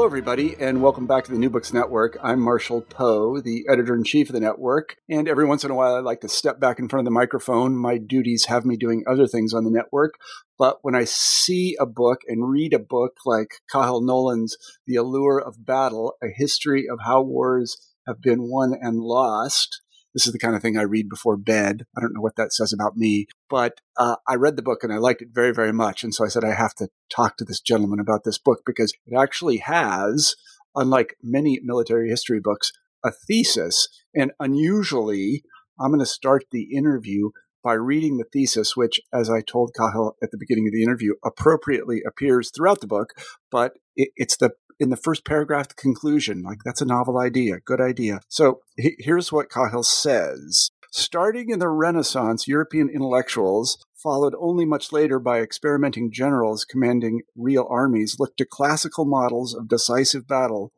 Hello, everybody, and welcome back to the New Books Network. I'm Marshall Poe, the editor in chief of the network. And every once in a while, I like to step back in front of the microphone. My duties have me doing other things on the network. But when I see a book and read a book like Cathal Nolan's The Allure of Battle, a history of how wars have been won and lost, this is the kind of thing I read before bed. I don't know what that says about me, but uh, I read the book and I liked it very, very much. And so I said, I have to talk to this gentleman about this book because it actually has, unlike many military history books, a thesis. And unusually, I'm going to start the interview by reading the thesis, which, as I told Cathal at the beginning of the interview, appropriately appears throughout the book, but it, it's the in the first paragraph, the conclusion. Like, that's a novel idea. Good idea. So he, here's what Cathal says. Starting in the Renaissance, European intellectuals, followed only much later by experimenting generals commanding real armies, looked to classical models of decisive battle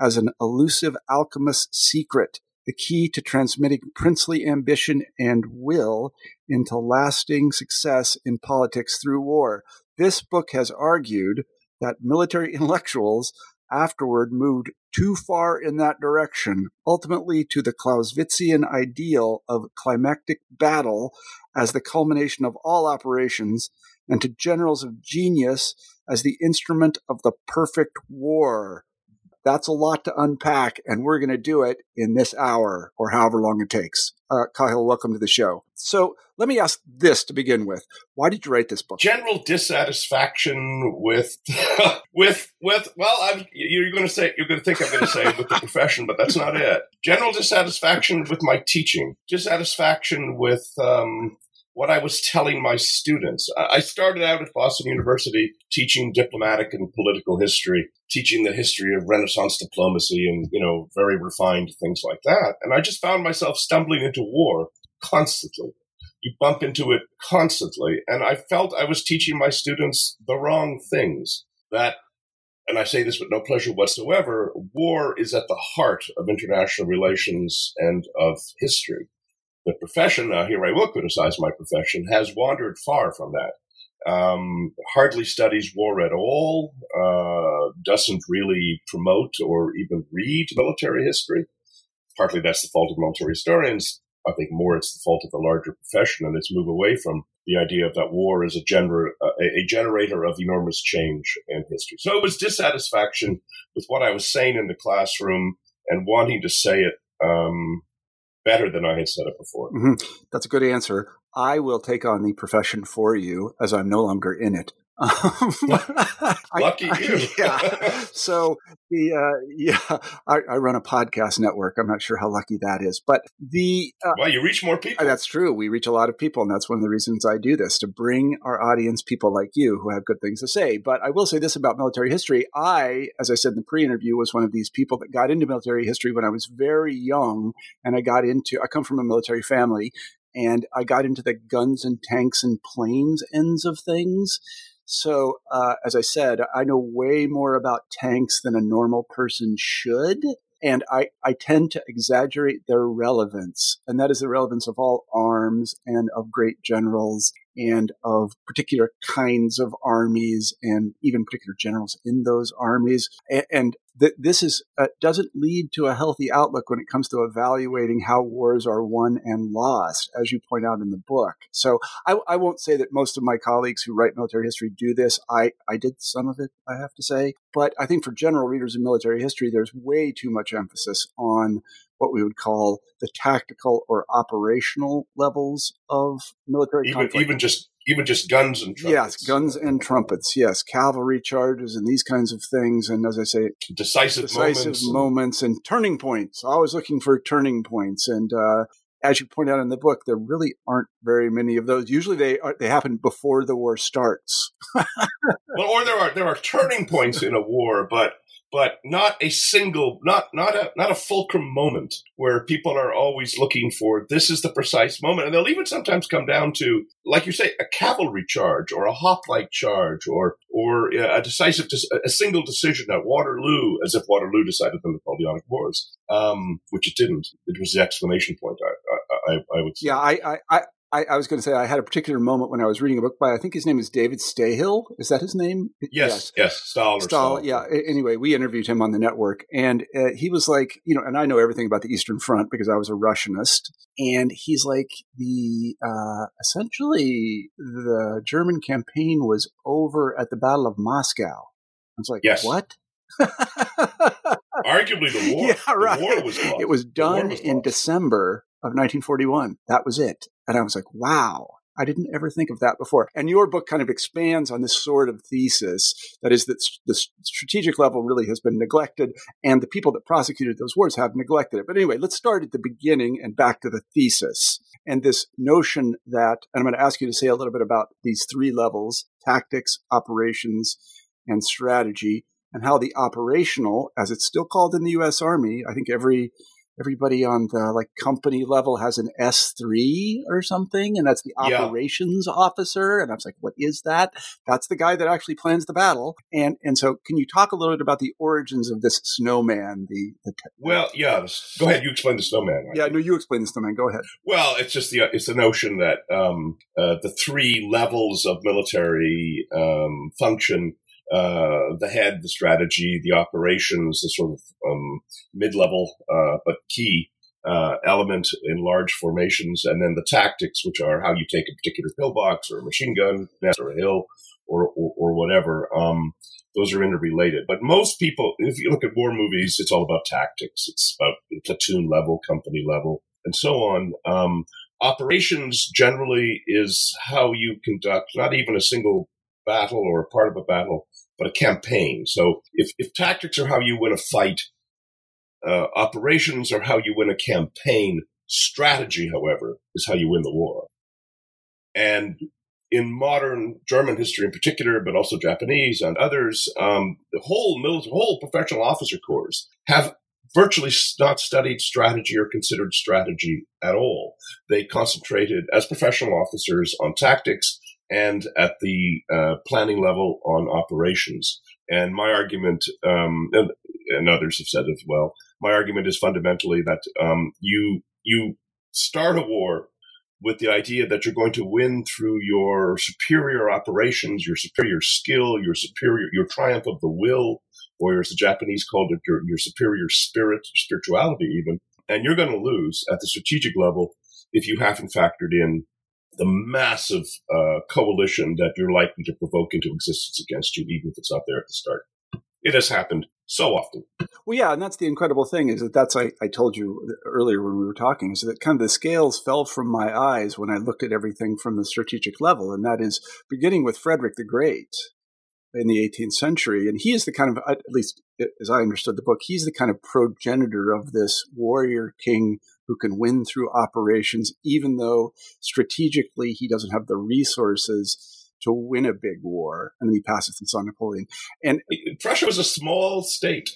as an elusive alchemist's secret, the key to transmitting princely ambition and will into lasting success in politics through war. This book has argued that military intellectuals afterward moved too far in that direction, ultimately to the Clausewitzian ideal of climactic battle as the culmination of all operations, and to generals of genius as the instrument of the perfect war. That's a lot to unpack, and we're going to do it in this hour or however long it takes. Uh, Kyle, welcome to the show. So let me ask this to begin with: Why did you write this book? General dissatisfaction with with with. Well, I'm, you're going to say you're going to think I'm going to say with the profession, but that's not it. General dissatisfaction with my teaching, dissatisfaction with um, what I was telling my students. I started out at Boston University teaching diplomatic and political history, teaching the history of Renaissance diplomacy and, you know, very refined things like that. And I just found myself stumbling into war constantly. You bump into it constantly. And I felt I was teaching my students the wrong things. That, and I say this with no pleasure whatsoever, war is at the heart of international relations and of history the profession, uh, here I will criticize my profession, has wandered far from that. Um, hardly studies war at all, uh, doesn't really promote or even read military history. Partly that's the fault of military historians. I think more it's the fault of the larger profession and its move away from the idea that war is a, gener- a generator of enormous change in history. So it was dissatisfaction with what I was saying in the classroom and wanting to say it um, better than I had said it before. Mm-hmm. That's a good answer. I will take on the profession for you as I'm no longer in it. Um, Lucky I, you. yeah. So the uh, yeah, I, I, run a podcast network. I'm not sure how lucky that is, but the uh, well, you reach more people. That's true. We reach a lot of people, and that's one of the reasons I do this to bring our audience people like you who have good things to say. But I will say this about military history: I, as I said in the pre-interview, was one of these people that got into military history when I was very young, and I got into. I come from a military family, and I got into the guns and tanks and planes ends of things. So, uh, as I said, I know way more about tanks than a normal person should. And I, I tend to exaggerate their relevance. And that is the relevance of all arms and of great generals and of particular kinds of armies and even particular generals in those armies. And, th- this is uh, doesn't lead to a healthy outlook when it comes to evaluating how wars are won and lost, as you point out in the book. So I, I won't say that most of my colleagues who write military history do this. I, I did some of it, I have to say. But I think for general readers of military history, there's way too much emphasis on what we would call the tactical or operational levels of military even, conflict. Even just even just guns and trumpets. Yes, guns and trumpets. Yes, cavalry charges and these kinds of things. And as I say, decisive, decisive moments, moments and, and, turning points. Always looking for turning points. And uh, as you point out in the book, there really aren't very many of those. Usually, they are, they happen before the war starts. well, or there are there are turning points in a war, but but not a single, not not a not a fulcrum moment where people are always looking for this is the precise moment, and they'll even sometimes come down to, like you say, a cavalry charge or a hoplite charge or or a decisive, a single decision at Waterloo, as if Waterloo decided the Napoleonic Wars, um, which it didn't. It was the exclamation point. I, I, I would say. Yeah, I, I, I, I was going to say I had a particular moment when I was reading a book by I think his name is David Stahel. Is that his name? Yes, yes, yes Stahl. Stahl, Stahl. Yeah. Anyway, we interviewed him on the network, and uh, he was like, you know, and I know everything about the Eastern Front because I was a Russianist, and he's like, the uh, essentially the German campaign was over at the Battle of Moscow. I was like, yes. what? Arguably, the war. Yeah, right. The war was. It was done was in December of 1941. That was it. And I was like, wow, I didn't ever think of that before. And your book kind of expands on this sort of thesis that is that the strategic level really has been neglected and the people that prosecuted those wars have neglected it. But anyway, let's start at the beginning and back to the thesis and this notion that, and I'm going to ask you to say a little bit about these three levels, tactics, operations, and strategy and how the operational, as it's still called in the U.S. Army, I think every everybody on the like company level has an S3 or something, and that's the operations yeah. officer. And I was like, what is that? That's the guy that actually plans the battle. And and so, can you talk a little bit about the origins of this snowman? The, the well, yeah. Go ahead. You explain the snowman. Yeah, no, you explain the snowman. Go ahead. Well, it's just the it's the notion that um, uh, the three levels of military um, function uh, the head, the strategy, the operations, the sort of um, mid-level uh, but key uh, element in large formations, and then the tactics, which are how you take a particular pillbox or a machine gun nest or a hill or or, or whatever. Um, those are interrelated. But most people, if you look at war movies, it's all about tactics. It's about platoon level, company level, and so on. Um, operations generally is how you conduct not even a single battle or a part of a battle, but a campaign. So if, if tactics are how you win a fight, uh, operations are how you win a campaign. Strategy, however, is how you win the war. And in modern German history in particular, but also Japanese and others, um, the whole military, whole professional officer corps have virtually not studied strategy or considered strategy at all. They concentrated as professional officers on tactics and at the uh, planning level on operations. And my argument, um, and, and, others have said as well, my argument is fundamentally that um, you you start a war with the idea that you're going to win through your superior operations, your superior skill, your superior your triumph of the will, or as the Japanese called it, your your superior spirit, spirituality, even. And you're going to lose at the strategic level if you haven't factored in the massive uh, coalition that you're likely to provoke into existence against you, even if it's not there at the start. It has happened so often. Well, yeah, and that's the incredible thing is that that's I, I told you earlier when we were talking is that kind of the scales fell from my eyes when I looked at everything from the strategic level, and that is beginning with Frederick the Great in the 18th century, and he is the kind of at least as I understood the book, he's the kind of progenitor of this warrior king who can win through operations, even though strategically he doesn't have the resources to win a big war. And then he passes this on Napoleon. And Prussia was a small state,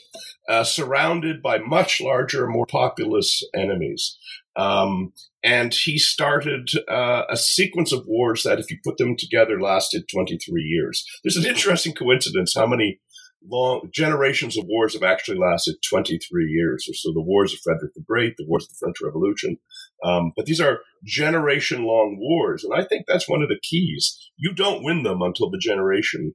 uh, surrounded by much larger, more populous enemies. Um, and he started uh, a sequence of wars that, if you put them together, lasted 23 years. There's an interesting coincidence how many long generations of wars have actually lasted 23 years or so. The wars of Frederick the Great, the wars of the French Revolution. Um, but these are generation long wars. And I think that's one of the keys. You don't win them until the generation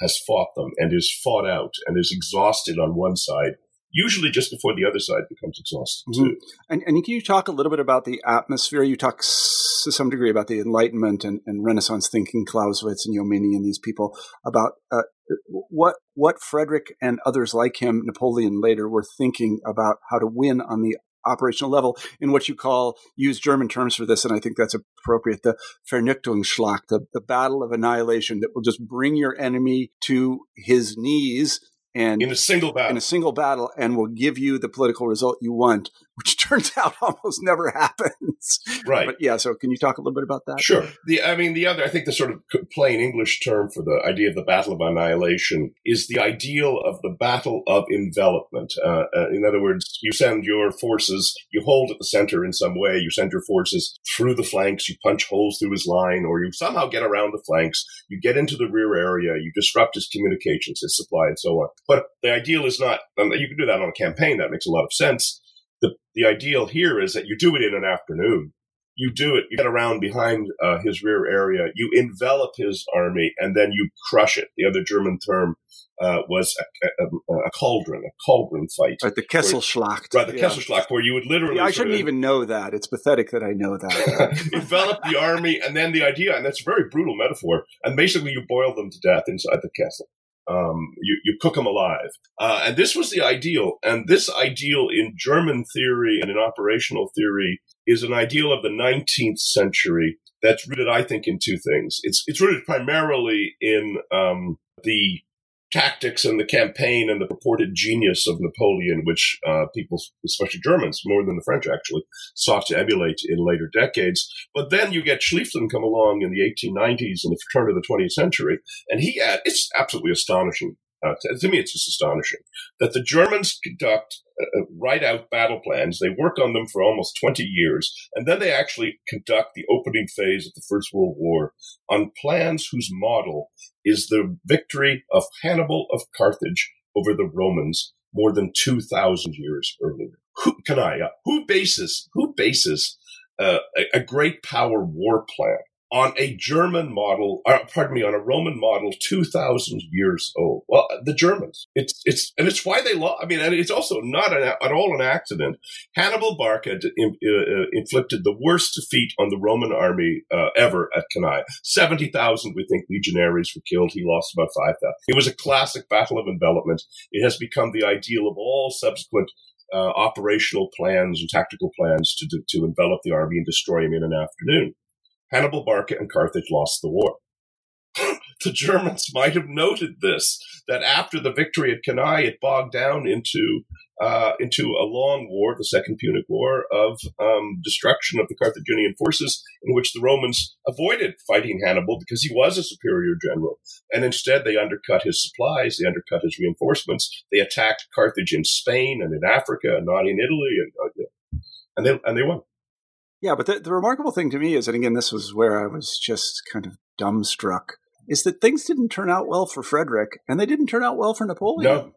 has fought them and is fought out and is exhausted on one side usually just before the other side becomes exhausted mm-hmm. And, and, can you talk a little bit about the atmosphere? You talk s- to some degree about the Enlightenment and, and Renaissance thinking, Clausewitz and Jomini and these people about uh, what what Frederick and others like him, Napoleon later, were thinking about how to win on the operational level in what you call use German terms for this, and I think that's appropriate. The Vernichtungsschlacht, the, the battle of annihilation that will just bring your enemy to his knees and in a single battle in a single battle and will give you the political result you want which turns out almost never happens. Right. But yeah, so can you talk a little bit about that? Sure. The I mean the other I think the sort of plain English term for the idea of the battle of annihilation is the ideal of the battle of envelopment. Uh, uh, in other words, you send your forces, you hold at the center in some way, you send your forces through the flanks, you punch holes through his line, or you somehow get around the flanks, you get into the rear area, you disrupt his communications, his supply, and so on. But the ideal is not. Um, you can do that on a campaign. That makes a lot of sense. The ideal here is that you do it in an afternoon you do it, you get around behind uh, his rear area, you envelop his army, and then you crush it. The other German term uh, was a, a, a, cauldron, a cauldron fight. Right, the Kesselschlacht. Right, the yeah. Kesselschlacht, where you would literally. Yeah, I shouldn't even know that. It's pathetic that I know that. envelop the army, and then the idea, and that's a very brutal metaphor, and basically you boil them to death inside the Kessel. Um, you, you cook them alive. Uh, and this was the ideal. And this ideal in German theory and in operational theory is an ideal of the 19th century that's rooted, I think, in two things. It's, it's rooted primarily in um, the tactics and the campaign and the purported genius of Napoleon, which uh, people, especially Germans, more than the French actually, sought to emulate in later decades. But then you get Schlieffen come along in the 1890s and the turn of the 20th century, and he had, it's absolutely astonishing uh, to, to, me, it's just astonishing that the Germans conduct, uh, uh, write out battle plans. They work on them for almost 20 years, and then they actually conduct the opening phase of the First World War on plans whose model is the victory of Hannibal of Carthage over the Romans more than 2,000 years earlier. Who, Cannae, who bases, who bases uh, a, a great power war plan on a German model, uh, pardon me, on a Roman model, two thousand years old. Well, the Germans. It's it's and it's why they lost. I mean, it's also not an, at all an accident. Hannibal Barca in, uh, inflicted the worst defeat on the Roman army uh, ever at Cannae. Seventy thousand, we think, legionaries were killed. He lost about five thousand. It was a classic battle of envelopment. It has become the ideal of all subsequent. Uh, operational plans and tactical plans to, to envelop the army and destroy him in an afternoon. Hannibal Barca and Carthage lost the war. the Germans might have noted this, that after the victory at Cannae, it bogged down into uh, into a long war, the Second Punic War, of um, destruction of the Carthaginian forces, in which the Romans avoided fighting Hannibal because he was a superior general, and instead they undercut his supplies, they undercut his reinforcements, they attacked Carthage in Spain and in Africa, and not in Italy, and uh, and they and they won. Yeah, but the, the remarkable thing to me is, and again, this was where I was just kind of dumbstruck, is that things didn't turn out well for Frederick, and they didn't turn out well for Napoleon. No,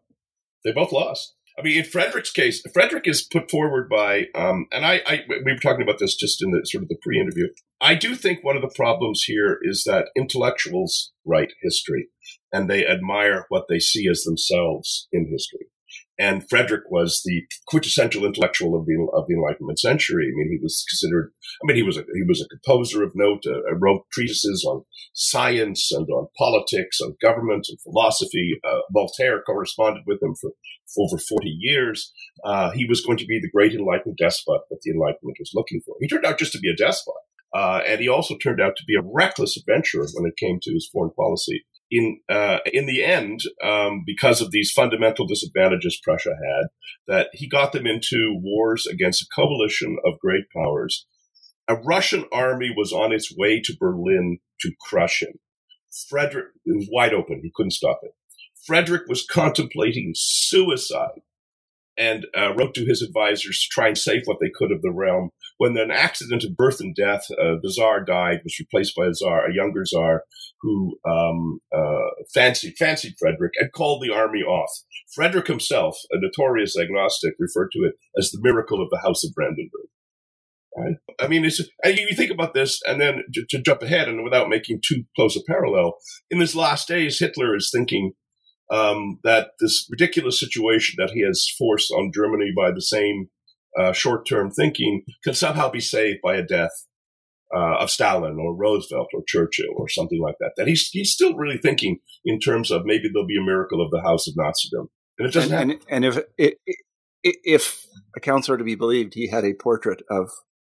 they both lost. I mean, in Frederick's case, Frederick is put forward by, um, and I, I, we were talking about this just in the sort of the pre-interview. I do think one of the problems here is that intellectuals write history, and they admire what they see as themselves in history. And Frederick was the quintessential intellectual of the of the Enlightenment century. I mean, he was considered. I mean, he was a he was a composer of note. Uh, wrote treatises on science and on politics, on government and philosophy. Uh, Voltaire corresponded with him for, for over forty years. Uh, he was going to be the great enlightened despot that the Enlightenment was looking for. He turned out just to be a despot. Uh, and he also turned out to be a reckless adventurer when it came to his foreign policy in uh, in the end, um, because of these fundamental disadvantages Prussia had, that he got them into wars against a coalition of great powers. A Russian army was on its way to Berlin to crush him. Frederick it was wide open; he couldn't stop it. Frederick was contemplating suicide and uh, wrote to his advisors to try and save what they could of the realm. When an accident of birth and death, uh, czar died, was replaced by a czar, a younger czar, who um, uh, fancied fancied Frederick and called the army off. Frederick himself, a notorious agnostic, referred to it as the miracle of the House of Brandenburg. Right? I mean, it's, and you think about this, and then to, to jump ahead, and without making too close a parallel, in his last days, Hitler is thinking um, that this ridiculous situation that he has forced on Germany by the same uh, short term thinking can somehow be saved by a death uh, of Stalin or Roosevelt or Churchill or something like that. That he's, he's still really thinking in terms of maybe there'll be a miracle of the house of Nazism. And it doesn't and, and, and if, it, if accounts are to be believed, he had a portrait of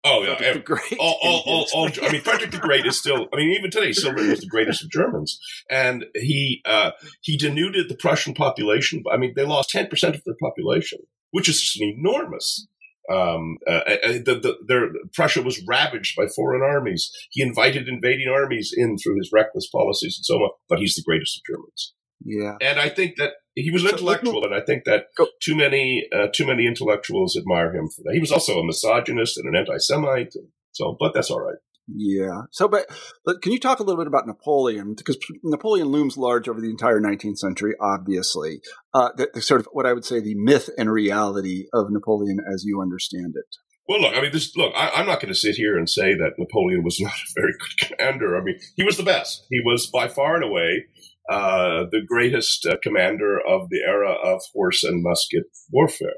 Oh yeah, Frederick the Great. All, all, all, all, I mean, Frederick the Great is still. I mean, even today, still was the greatest of Germans, and he uh, he denuded the Prussian population. I mean, they lost ten percent of their population, which is just an enormous. Um, uh, the, the, their, Prussia was ravaged by foreign armies. He invited invading armies in through his reckless policies and so on. But he's the greatest of Germans. Yeah, and I think that he was an intellectual, and I think that too many uh, too many intellectuals admire him for that. He was also a misogynist and an anti-Semite, so but that's all right. Yeah. So, but, but can you talk a little bit about Napoleon? Because Napoleon looms large over the entire 19th century, obviously. Uh, the, the sort of what I would say the myth and reality of Napoleon as you understand it. Well, look, I mean, this, look, I, am not going to sit here and say that Napoleon was not a very good commander. I mean, he was the best. He was by far and away uh, the greatest uh, commander of the era of horse and musket warfare.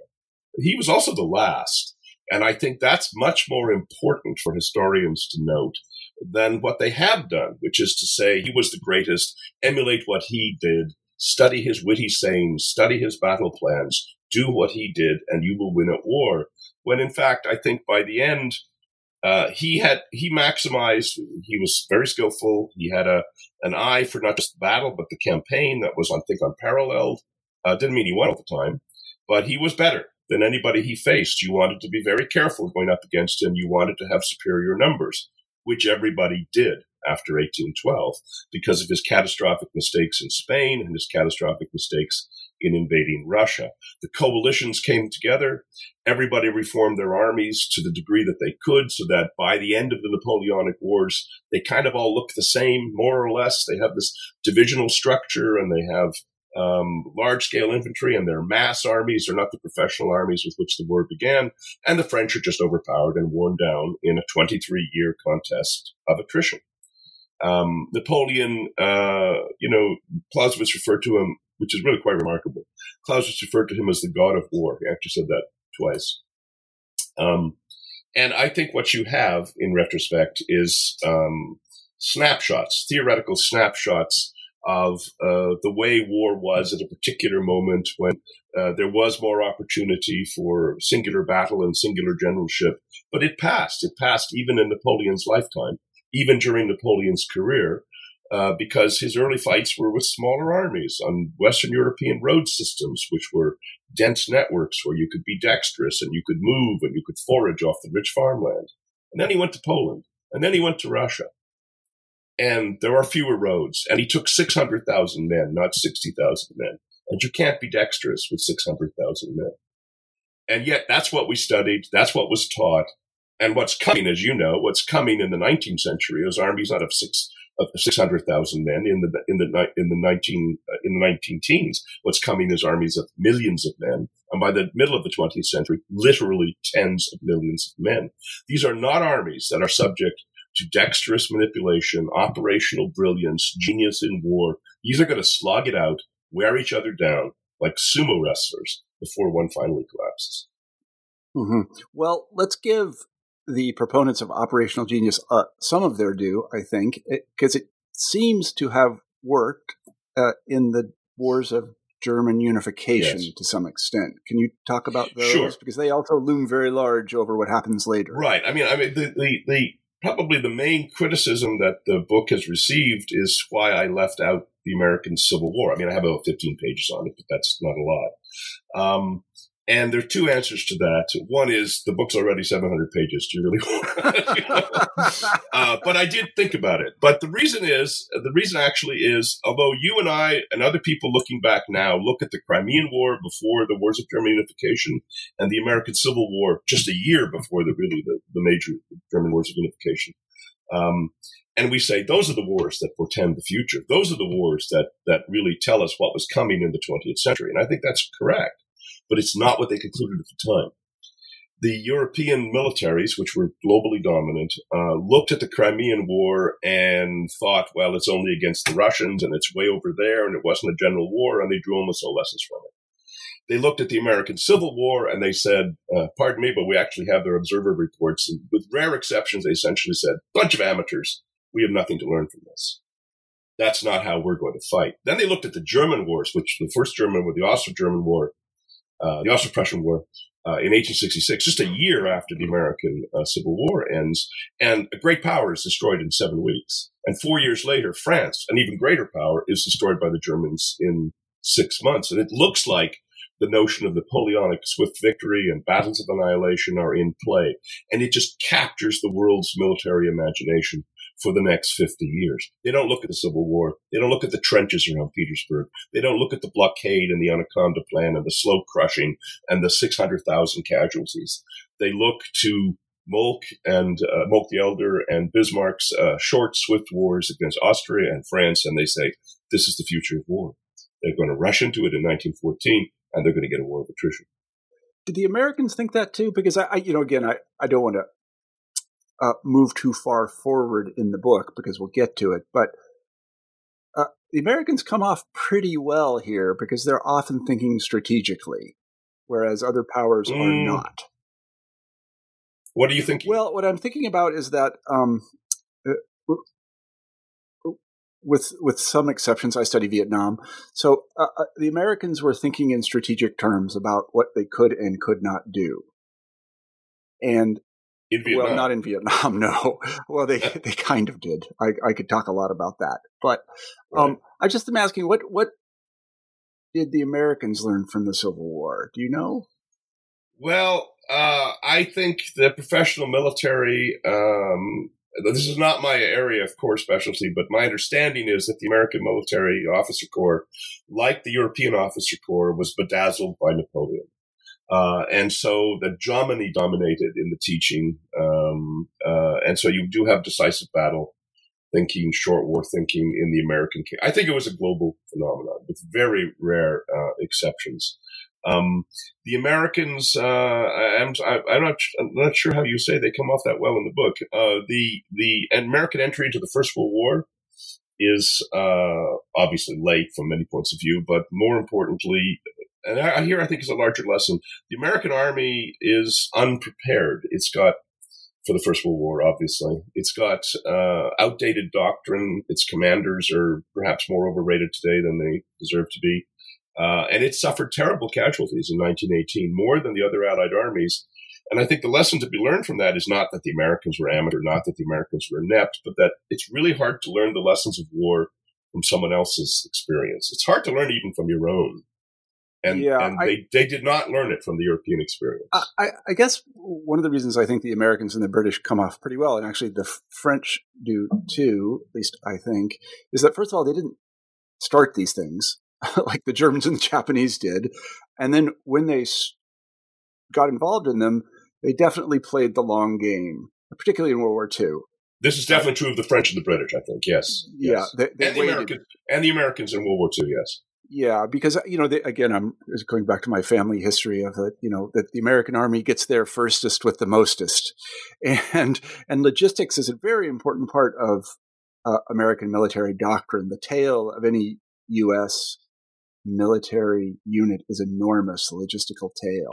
He was also the last. And I think that's much more important for historians to note than what they have done, which is to say he was the greatest, emulate what he did, study his witty sayings, study his battle plans, do what he did, and you will win at war. When in fact, I think by the end, uh, he had he maximized. He was very skillful. He had a an eye for not just battle but the campaign that was, I think, unparalleled. Uh, didn't mean he won all the time, but he was better than anybody he faced. You wanted to be very careful going up against him. You wanted to have superior numbers, which everybody did after 1812 because of his catastrophic mistakes in Spain and his catastrophic mistakes in invading Russia. The coalitions came together. Everybody reformed their armies to the degree that they could so that by the end of the Napoleonic Wars, they kind of all look the same, more or less. They have this divisional structure and they have um, large scale infantry and their mass armies are not the professional armies with which the war began. And the French are just overpowered and worn down in a 23 year contest of attrition. Um, Napoleon, uh, you know, Clausewitz referred to him, which is really quite remarkable. Clausewitz referred to him as the god of war. He actually said that twice. Um, and I think what you have in retrospect is um, snapshots, theoretical snapshots of uh, the way war was at a particular moment when uh, there was more opportunity for singular battle and singular generalship. But it passed. It passed even in Napoleon's lifetime, even during Napoleon's career, uh, because his early fights were with smaller armies on Western European road systems, which were dense networks where you could be dexterous and you could move and you could forage off the rich farmland. And then he went to Poland, and then he went to Russia and there are fewer roads. And he took 600,000 men, not 60,000 men. And you can't be dexterous with 600,000 men. And yet that's what we studied. That's what was taught. And what's coming, as you know, what's coming in the 19th century is armies out of six, of 600,000 men in the, in the, in the 19, uh, in the 19 teens. What's coming is armies of millions of men. And by the middle of the 20th century, literally tens of millions of men. These are not armies that are subject to dexterous manipulation, operational brilliance, genius in war. These are going to slog it out, wear each other down like sumo wrestlers before one finally collapses. Mm-hmm. Well, let's give the proponents of operational genius uh, some of their due, I think, because it, it, seems to have worked uh, in the wars of German unification yes. to some extent. Can you talk about those? Sure. Because they also loom very large over what happens later. Right. I mean, I mean, the, the, the probably the main criticism that the book has received is why I left out the American Civil War. I mean, I have about 15 pages on it, but that's not a lot. Um, and there are two answers to that. One is the book's already 700 pages. Do you really want you know? uh, but I did think about it. But the reason is, the reason actually is, although you and I and other people looking back now look at the Crimean War before the wars of German unification and the American Civil War just a year before the really the, the major German wars of unification. Um, and we say those are the wars that portend the future. Those are the wars that that really tell us what was coming in the 20th century. And I think that's correct but it's not what they concluded at the time. The European militaries, which were globally dominant, uh, looked at the Crimean War and thought, well, it's only against the Russians and it's way over there and it wasn't a general war, and they drew almost no lessons from it. They looked at the American Civil War and they said, uh, pardon me, but we actually have their observer reports. And with rare exceptions, they essentially said, bunch of amateurs. We have nothing to learn from this that's not how we're going to fight. Then they looked at the German wars, which the first German war, the Austro-German War, uh, the Austro-Prussian War uh, in 1866, just a year after the American uh, Civil War ends, and a great power is destroyed in seven weeks. And four years later, France, an even greater power, is destroyed by the Germans in six months. And it looks like the notion of Napoleonic swift victory and battles of annihilation are in play. And it just captures the world's military imagination for the next 50 years. They don't look at the Civil War. They don't look at the trenches around Petersburg. They don't look at the blockade and the Anaconda Plan and the slow crushing and the 600,000 casualties. They look to Moltke and uh, Moltke the Elder and Bismarck's uh, short, swift wars against Austria and France, and they say, this is the future of war. They're going to rush into it in 1914, and they're going to get a war of attrition. Did the Americans think that too? Because I, I you know, again, I, I don't want to uh, move too far forward in the book because we'll get to it, but uh, the Americans come off pretty well here because they're often thinking strategically, whereas other powers mm. are not. What do you think? Well, what I'm thinking about is that um, uh, with with some exceptions, I study Vietnam. So uh, uh, the Americans were thinking in strategic terms about what they could and could not do. And well, not in Vietnam, no. Well, they they kind of did. I, I could talk a lot about that, but um, right. I just am asking what what did the Americans learn from the Civil War? Do you know? Well, uh, I think the professional military um, this is not my area of core specialty, but my understanding is that the American military officer corps, like the European officer corps, was bedazzled by Napoleon. Uh, and so the Germany dominated in the teaching. Um, uh, and so you do have decisive battle thinking, short war thinking in the American case. I think it was a global phenomenon with very rare uh, exceptions. Um, the Americans, uh, I'm, I'm, not, I'm not sure how you say they come off that well in the book. Uh, the the American entry into the First World War is uh, obviously late from many points of view, but more importantly, and I, here I think is a larger lesson. The American Army is unprepared. It's got for the First World War, obviously. It's got uh, outdated doctrine. Its commanders are perhaps more overrated today than they deserve to be. Uh, and it suffered terrible casualties in 1918, more than the other Allied armies. And I think the lesson to be learned from that is not that the Americans were amateur, not that the Americans were inept, but that it's really hard to learn the lessons of war from someone else's experience. It's hard to learn even from your own. And, yeah, and I, they, they did not learn it from the European experience. I, I, guess one of the reasons I think the Americans and the British come off pretty well, and actually the French do too, at least I think, is that first of all, they didn't start these things. like the Germans and the Japanese did. And then when they got involved in them, they definitely played the long game, particularly in World War II. This is definitely true of the French and the British, I think. Yes. Yeah. Yes. They, they and, the Americans, and the Americans in World War II, yes. Yeah, because you know, they, again, I'm going back to my family history of it. You know that the American Army gets there firstest with the mostest, and and logistics is a very important part of uh, American military doctrine. The tail of any U.S military unit is enormous logistical tail.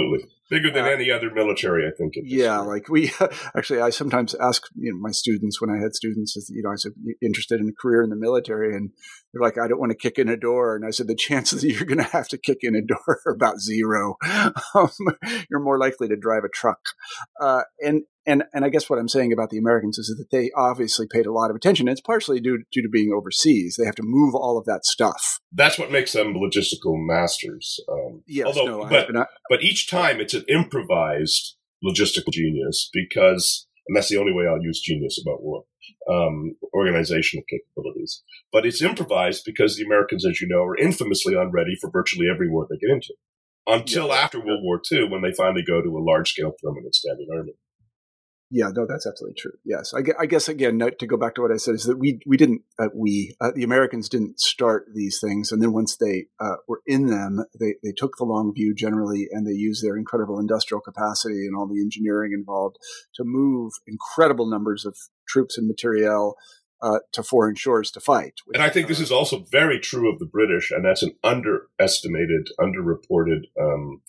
Bigger than uh, any other military, I think. Yeah, like we actually, I sometimes ask you know my students when I had students, you know, I said interested in a career in the military, and they're like, I don't want to kick in a door, and I said the chances that you're going to have to kick in a door are about zero. Um, you're more likely to drive a truck, uh, and and and I guess what I'm saying about the Americans is that they obviously paid a lot of attention. It's partially due due to being overseas. They have to move all of that stuff. That's what makes them logistical masters. Um, yes, although, no, but, but each time it's an improvised logistical genius because, and that's the only way I'll use genius about war. Um, organizational capabilities, but it's improvised because the Americans, as you know, are infamously unready for virtually every war they get into until yeah. after World War II when they finally go to a large scale permanent standing army. Yeah, no, that's absolutely true. Yes, I, I, guess again to go back to what I said is that we we didn't uh, we uh, the Americans didn't start these things, and then once they uh, were in them, they they took the long view generally, and they used their incredible industrial capacity and all the engineering involved to move incredible numbers of troops and materiel uh, to foreign shores to fight. Which, and I think this uh, is also very true of the British, and that's an underestimated, underreported um,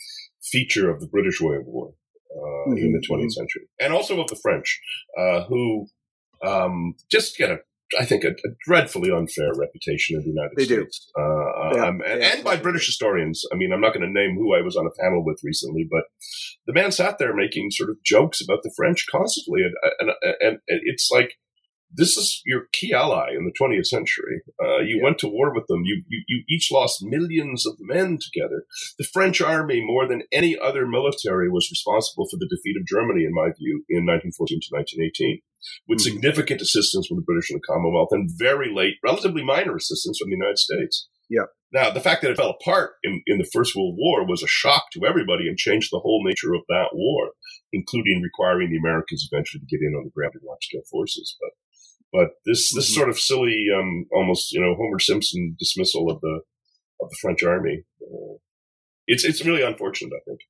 feature of the British way of war uh, mm-hmm. in the 20th mm-hmm. century, and also of the French, uh, who um, just get a, I think, a, a, dreadfully unfair reputation in the United States. they States, do. Uh, yeah, um, and, yeah. and, by British historians. I mean, I'm not going to name who I was on a panel with recently, but the man sat there making sort of jokes about the French constantly, and and, and it's like this is your key ally in the 20th century. Uh, you yeah. went to war with them. You, you, you each lost millions of men together. The French army, more than any other military, was responsible for the defeat of Germany, in my view, in 1914 to 1918, with mm-hmm. significant assistance from the British and the Commonwealth, and very late, relatively minor assistance from the United States. Yeah. Now, the fact that it fell apart in, in the First World War was a shock to everybody and changed the whole nature of that war, including requiring the Americans eventually to get in on the ground and watch their forces. But but this this mm-hmm. sort of silly, um, almost you know Homer Simpson dismissal of the of the French army, uh, it's it's really unfortunate. I think.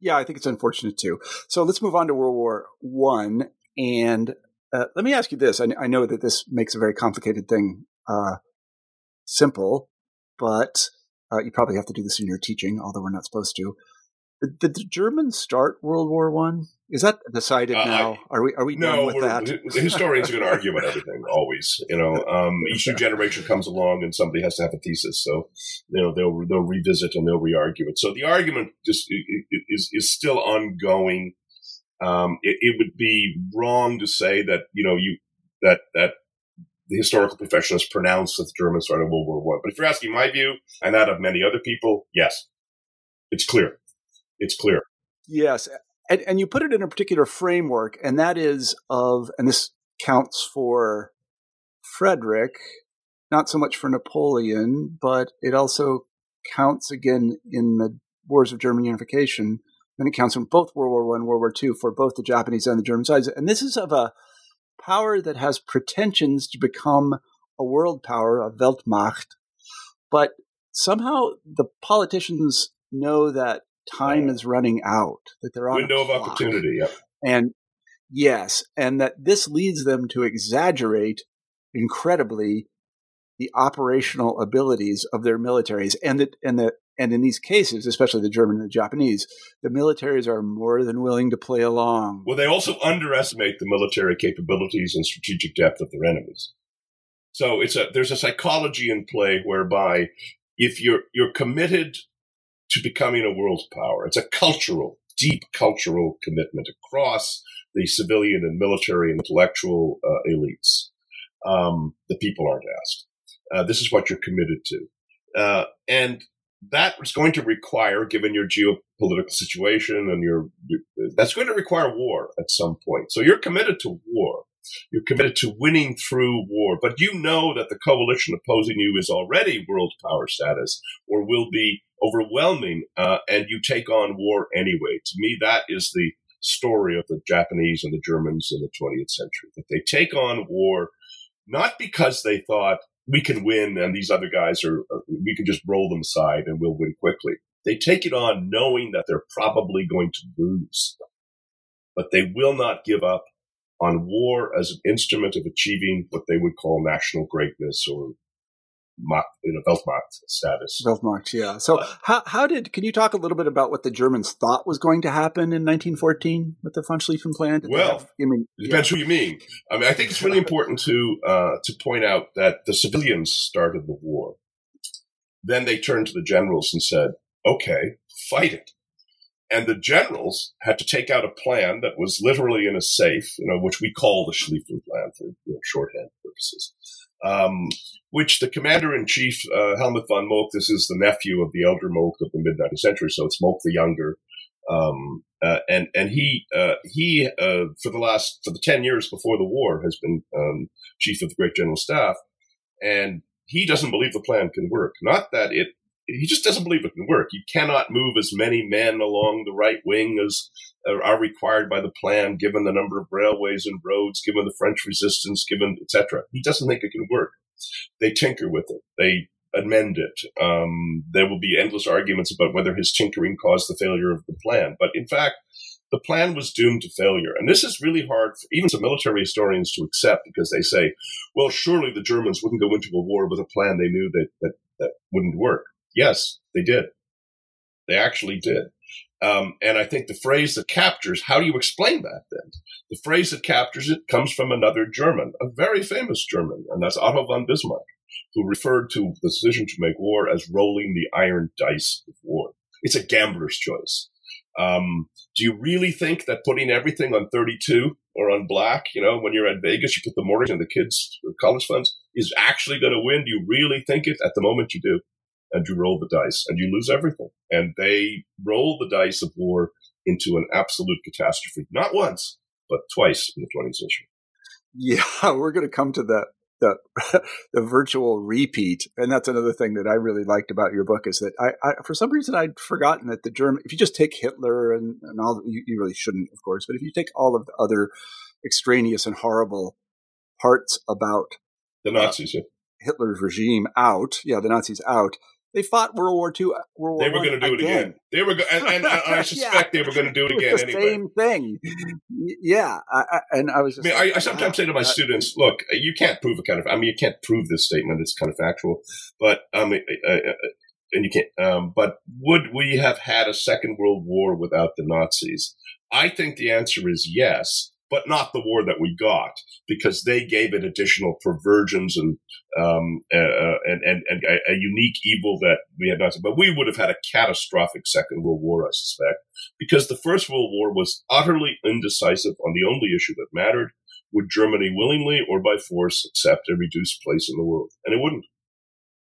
Yeah, I think it's unfortunate too. So let's move on to World War One, and uh, let me ask you this: I, I, know that this makes a very complicated thing uh, simple, but uh, you probably have to do this in your teaching, although we're not supposed to. Did, did the Germans start World War One? Is that decided uh, now? are we are we no, with that? The historians are going to argue about everything always. You know, um, each new generation comes along and somebody has to have a thesis, so you know they'll they'll revisit and they'll re-argue it. So the argument just is is still ongoing. Um, it, it would be wrong to say that you know you that that the historical profession has pronounced that the Germans started World War One. But if you're asking my view and that of many other people, yes, it's clear. It's clear. Yes, and, and you put it in a particular framework, and that is of, and this counts for Frederick, not so much for Napoleon, but it also counts again in the wars of German unification, and it counts in both World War One, and World War Two for both the Japanese and the German sides. And this is of a power that has pretensions to become a world power, a Weltmacht, but somehow the politicians know that time is running out, that they're on window of opportunity. Yep. And yes, and that this leads them to exaggerate incredibly the operational abilities of their militaries, and that and the and in these cases, especially the German and the Japanese, the militaries are more than willing to play along. Well, they also underestimate the military capabilities and strategic depth of their enemies. So it's a there's a psychology in play whereby if you're you're committed to becoming a world power. It's a cultural, deep cultural commitment across the civilian and military and intellectual uh, elites. Um, the people aren't asked. Uh, this is what you're committed to. Uh, and that is going to require, given your geopolitical situation and your, that's going to require war at some point. So you're committed to war. You're committed to winning through war, but you know that the coalition opposing you is already world power status or will be overwhelming, uh, and you take on war anyway. To me, that is the story of the Japanese and the Germans in the 20th century. That they take on war not because they thought we can win and these other guys are, we can just roll them aside and we'll win quickly. They take it on knowing that they're probably going to lose, but they will not give up on war as an instrument of achieving what they would call national greatness or in a Weltmacht status. Weltmacht, yeah. So uh, how how did can you talk a little bit about what the Germans thought was going to happen in 1914 with the von Schlieffen plan? Did well, have, I mean, it depends yeah. who you mean. I mean, I think it's really important to uh, to point out that the civilians started the war. Then they turned to the generals and said, "Okay, fight it." And the generals had to take out a plan that was literally in a safe, you know, which we call the Schlieffen plan for you know, shorthand purposes um, which the commander in chief, uh, Helmuth von Moltke, this is the nephew of the elder Moltke of the mid 19th century, so it's Moltke the younger. Um, uh, and and he uh, he uh, for the last for the ten years before the war has been um, chief of the Great General Staff, and he doesn't believe the plan can work. Not that it he just doesn't believe it can work. You cannot move as many men along the right wing as are required by the plan, given the number of railways and roads, given the French resistance, given etc. He doesn't think it can work. They tinker with it. They amend it. Um, there will be endless arguments about whether his tinkering caused the failure of the plan. But in fact, the plan was doomed to failure. And this is really hard for even some military historians to accept because they say, well, surely the Germans wouldn't go into a war with a plan they knew that, that, that wouldn't work. Yes, they did. They actually did. Um, and I think the phrase that captures, how do you explain that then? The phrase that captures it comes from another German, a very famous German, and that's Otto von Bismarck, who referred to the decision to make war as rolling the iron dice of war. It's a gambler's choice. Um, do you really think that putting everything on 32 or on black, you know, when you're at Vegas, you put the mortgage and the kids' college funds is actually going to win? Do you really think it? At the moment, you do. And you roll the dice and you lose everything. And they roll the dice of war into an absolute catastrophe. Not once, but twice in the 20th century. Yeah, we're going to come to that the the virtual repeat, and that's another thing that I really liked about your book is that I, I for some reason I'd forgotten that the German. If you just take Hitler and, and all, you, you really shouldn't, of course, but if you take all of the other extraneous and horrible parts about the Nazis, yeah. Uh, Hitler's regime out, yeah, the Nazis out, they fought World War II. Uh, World they were going to do it again. They were, go- and, and, I suspect yeah. they were going to do it again the anyway. Same thing. Yeah, I, I, and I was. I mean, like, I, I, sometimes say to my uh, students, "Look, you can't prove a kind of. I mean, you can't prove this statement. It's kind of factual, but um, and you can't. Um, but would we have had a second world war without the Nazis? I think the answer is yes but not the war that we got because they gave it additional perversions and um, uh, uh and, and, and a, a, unique evil that we had not. But we would have had a catastrophic Second World War, I suspect, because the First World War was utterly indecisive on the only issue that mattered: would Germany willingly or by force accept a reduced place in the world? And it wouldn't.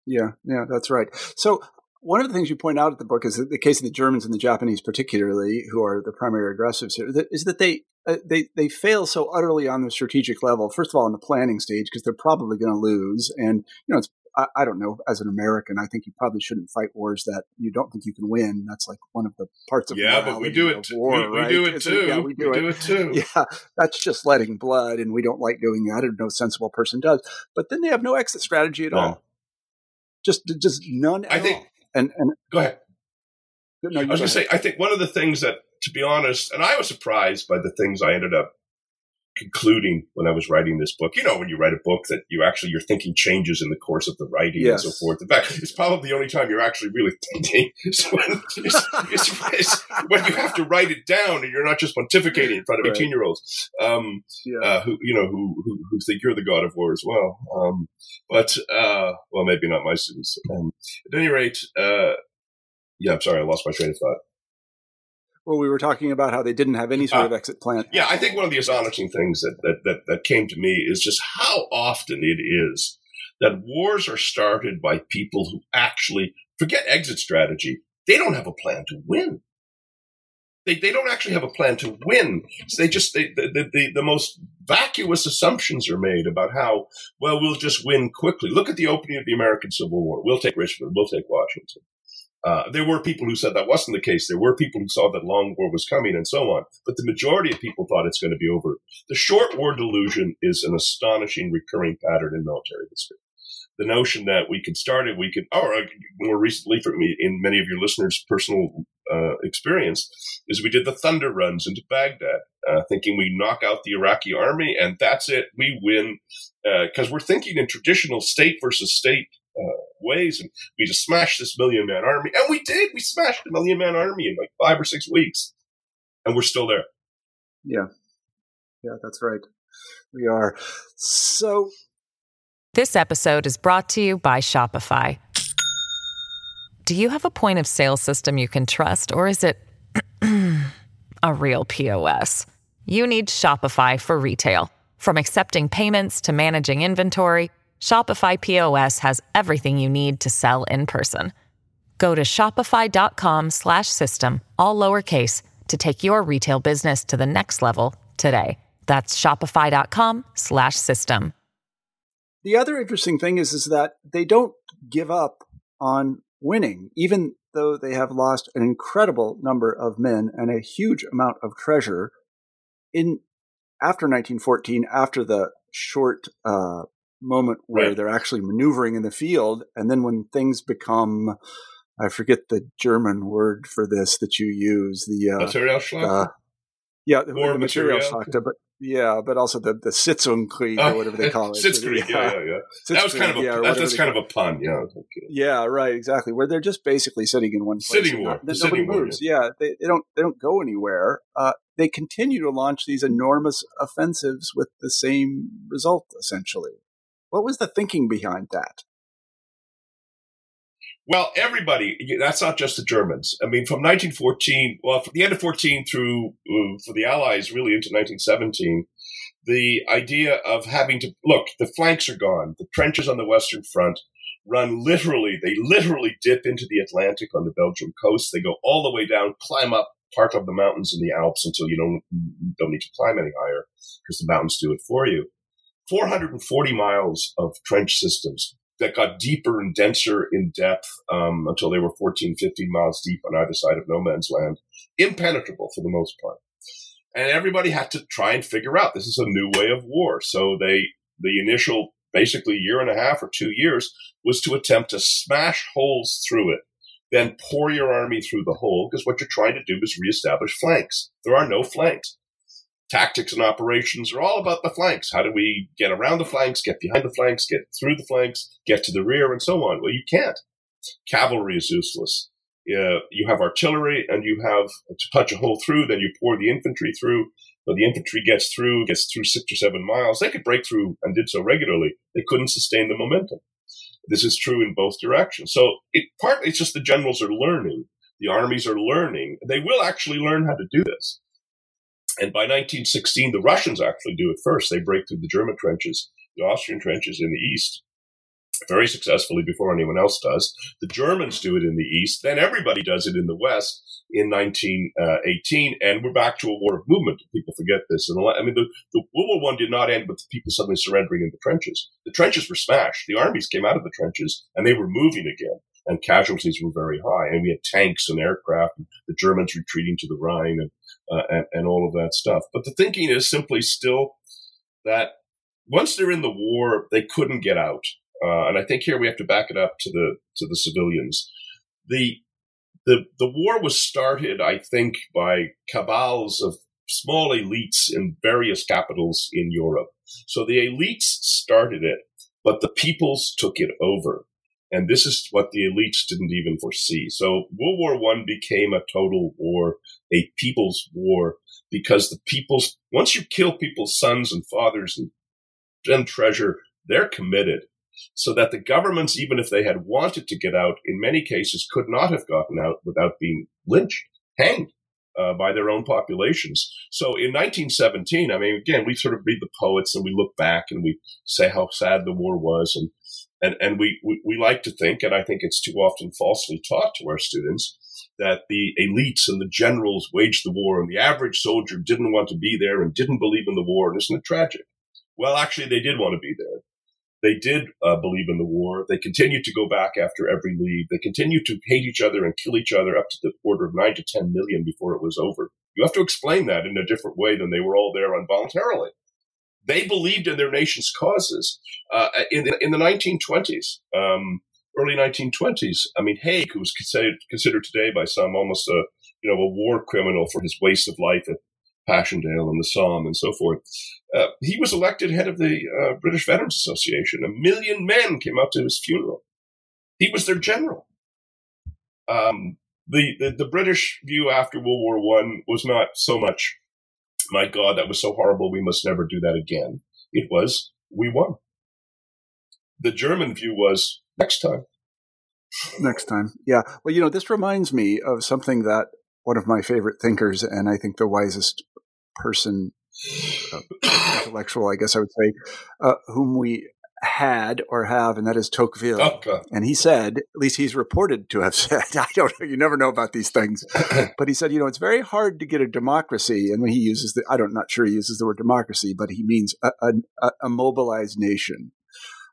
Yeah, yeah, that's right. So one of the things you point out at the book is that the case of the Germans and the Japanese, particularly, who are the primary aggressors here, is that they uh, they they fail so utterly on the strategic level. First of all, in the planning stage, because they're probably going to lose, and you know, it's I, I, don't know. As an American, I think you probably shouldn't fight wars that you don't think you can win. That's like one of the parts of yeah, but we do it. War, we, we right? do it too. Yeah, we do, we it. do it too. Yeah, that's just letting blood, and we don't like doing that, and no sensible person does. But then they have no exit strategy at no. all. Just just none. I think. All. And and go ahead. No, I was going to say. I think one of the things that to be honest, and I was surprised by the things I ended up concluding when I was writing this book. You know, when you write a book that you actually your thinking changes in the course of the writing yes. and so forth. In fact, it's probably the only time you're actually really thinking. So when, it's, it's, it's, when you have to write it down and you're not just pontificating in front of eighteen year olds um, yeah. uh, who you know who, who, who think you're the god of war as well. Um, but uh, well, maybe not my students. Um, at any rate, uh, yeah, I'm sorry, I lost my train of thought. Well, we were talking about how they didn't have any sort uh, of exit plan. Yeah, I think one of the astonishing things that, that, that, that came to me is just how often it is that wars are started by people who actually forget exit strategy. They don't have a plan to win. They, they don't actually have a plan to win. So they just they, the, the, the most vacuous assumptions are made about how well we'll just win quickly. Look at the opening of the American Civil War. We'll take Richmond. We'll take Washington. Uh, there were people who said that wasn't the case. There were people who saw that long war was coming and so on. But the majority of people thought it's going to be over. The short war delusion is an astonishing recurring pattern in military history. The notion that we could start it, we could, or uh, more recently for me, in many of your listeners' personal uh, experience, is we did the thunder runs into Baghdad, uh, thinking we knock out the Iraqi army and that's it, we win, because uh, we're thinking in traditional state versus state uh, ways, and we just smashed this million man army, and we did. We smashed the million man army in like five or six weeks, and we're still there. Yeah, yeah, that's right. We are. So, this episode is brought to you by Shopify. Do you have a point of sale system you can trust, or is it a real POS? You need Shopify for retail, from accepting payments to managing inventory. Shopify POS has everything you need to sell in person. Go to shopify.com/system all lowercase to take your retail business to the next level today. That's shopify.com/system. The other interesting thing is is that they don't give up on winning even though they have lost an incredible number of men and a huge amount of treasure in after 1914 after the short uh, moment where right. they're actually maneuvering in the field. And then when things become, I forget the German word for this that you use, the, uh, uh yeah, the, the material but yeah, but also the the Sitzungkrieg or whatever they call it. Sitzkrieg, yeah, yeah, yeah. that was kind of a yeah, that's, that's kind of a pun, yeah. Yeah, right, exactly. Where they're just basically sitting in one place. Sitting war. Not, nobody moves. Yeah, they, they don't they don't go anywhere. Uh, they continue to launch these enormous offensives with the same result, essentially. What was the thinking behind that? Well, everybody, that's not just the Germans. I mean, from 1914, well, from the end of 14 through, for the Allies, really into 1917, the idea of having to look, the flanks are gone. The trenches on the Western Front run literally, they literally dip into the Atlantic on the Belgian coast. They go all the way down, climb up part of the mountains in the Alps until you don't, don't need to climb any higher because the mountains do it for you. 440 miles of trench systems that got deeper and denser in depth um, until they were 14, 15 miles deep on either side of no man's land, impenetrable for the most part. And everybody had to try and figure out this is a new way of war. So they, the initial basically year and a half or two years was to attempt to smash holes through it, then pour your army through the hole because what you're trying to do is reestablish flanks. There are no flanks tactics and operations are all about the flanks. How do we get around the flanks, get behind the flanks, get through the flanks, get to the rear, and so on? Well, you can't. Cavalry is useless. Uh, you have artillery and you have to punch a hole through, then you pour the infantry through. So the infantry gets through, gets through six or seven miles. They could break through and did so regularly. They couldn't sustain the momentum. This is true in both directions. So it partly it's just the generals are learning. The armies are learning. They will actually learn how to do this. And by 1916, the Russians actually do it first. They break through the German trenches, the Austrian trenches in the east, very successfully before anyone else does. The Germans do it in the east. Then everybody does it in the west in 1918. And we're back to a war of movement. People forget this. And I mean, the, the World War One did not end with people suddenly surrendering in the trenches. The trenches were smashed. The armies came out of the trenches and they were moving again and casualties were very high. And we had tanks and aircraft, and the Germans retreating to the Rhine, and, uh, and, and all of that stuff. But the thinking is simply still that once they're in the war, they couldn't get out. Uh, and I think here we have to back it up to the to the civilians. The the the war was started, I think, by cabals of small elites in various capitals in Europe. So the elites started it, but the peoples took it over. And this is what the elites didn't even foresee. So World War One became a total war, a people's war, because the people's, once you kill people's sons and fathers and, and treasure, they're committed. So that the governments, even if they had wanted to get out, in many cases could not have gotten out without being lynched, hanged. Uh, by their own populations. So in 1917, I mean, again, we sort of read the poets and we look back and we say how sad the war was and and, and we, we, we like to think, and I think it's too often falsely taught to our students, that the elites and the generals waged the war and the average soldier didn't want to be there and didn't believe in the war. And isn't it tragic? Well, actually, they did want to be there. They did uh, believe in the war. They continued to go back after every leave. They continued to hate each other and kill each other up to the order of nine to 10 million before it was over. You have to explain that in a different way than they were all there involuntarily. They believed in their nation's causes uh, in, the, in the 1920s, um, early 1920s. I mean, Haig, who was considered, considered today by some almost a you know a war criminal for his waste of life at Passchendaele and the Somme and so forth. Uh, he was elected head of the uh, British Veterans Association. A million men came out to his funeral. He was their general. Um, the, the, the British view after World War One was not so much my God, that was so horrible. We must never do that again. It was, we won. The German view was next time. Next time. Yeah. Well, you know, this reminds me of something that one of my favorite thinkers, and I think the wisest person, uh, intellectual, I guess I would say, uh, whom we had or have, and that is Tocqueville. Okay. And he said, at least he's reported to have said, I don't know, you never know about these things, but he said, you know, it's very hard to get a democracy. And when he uses the, I don't, not sure he uses the word democracy, but he means a, a, a mobilized nation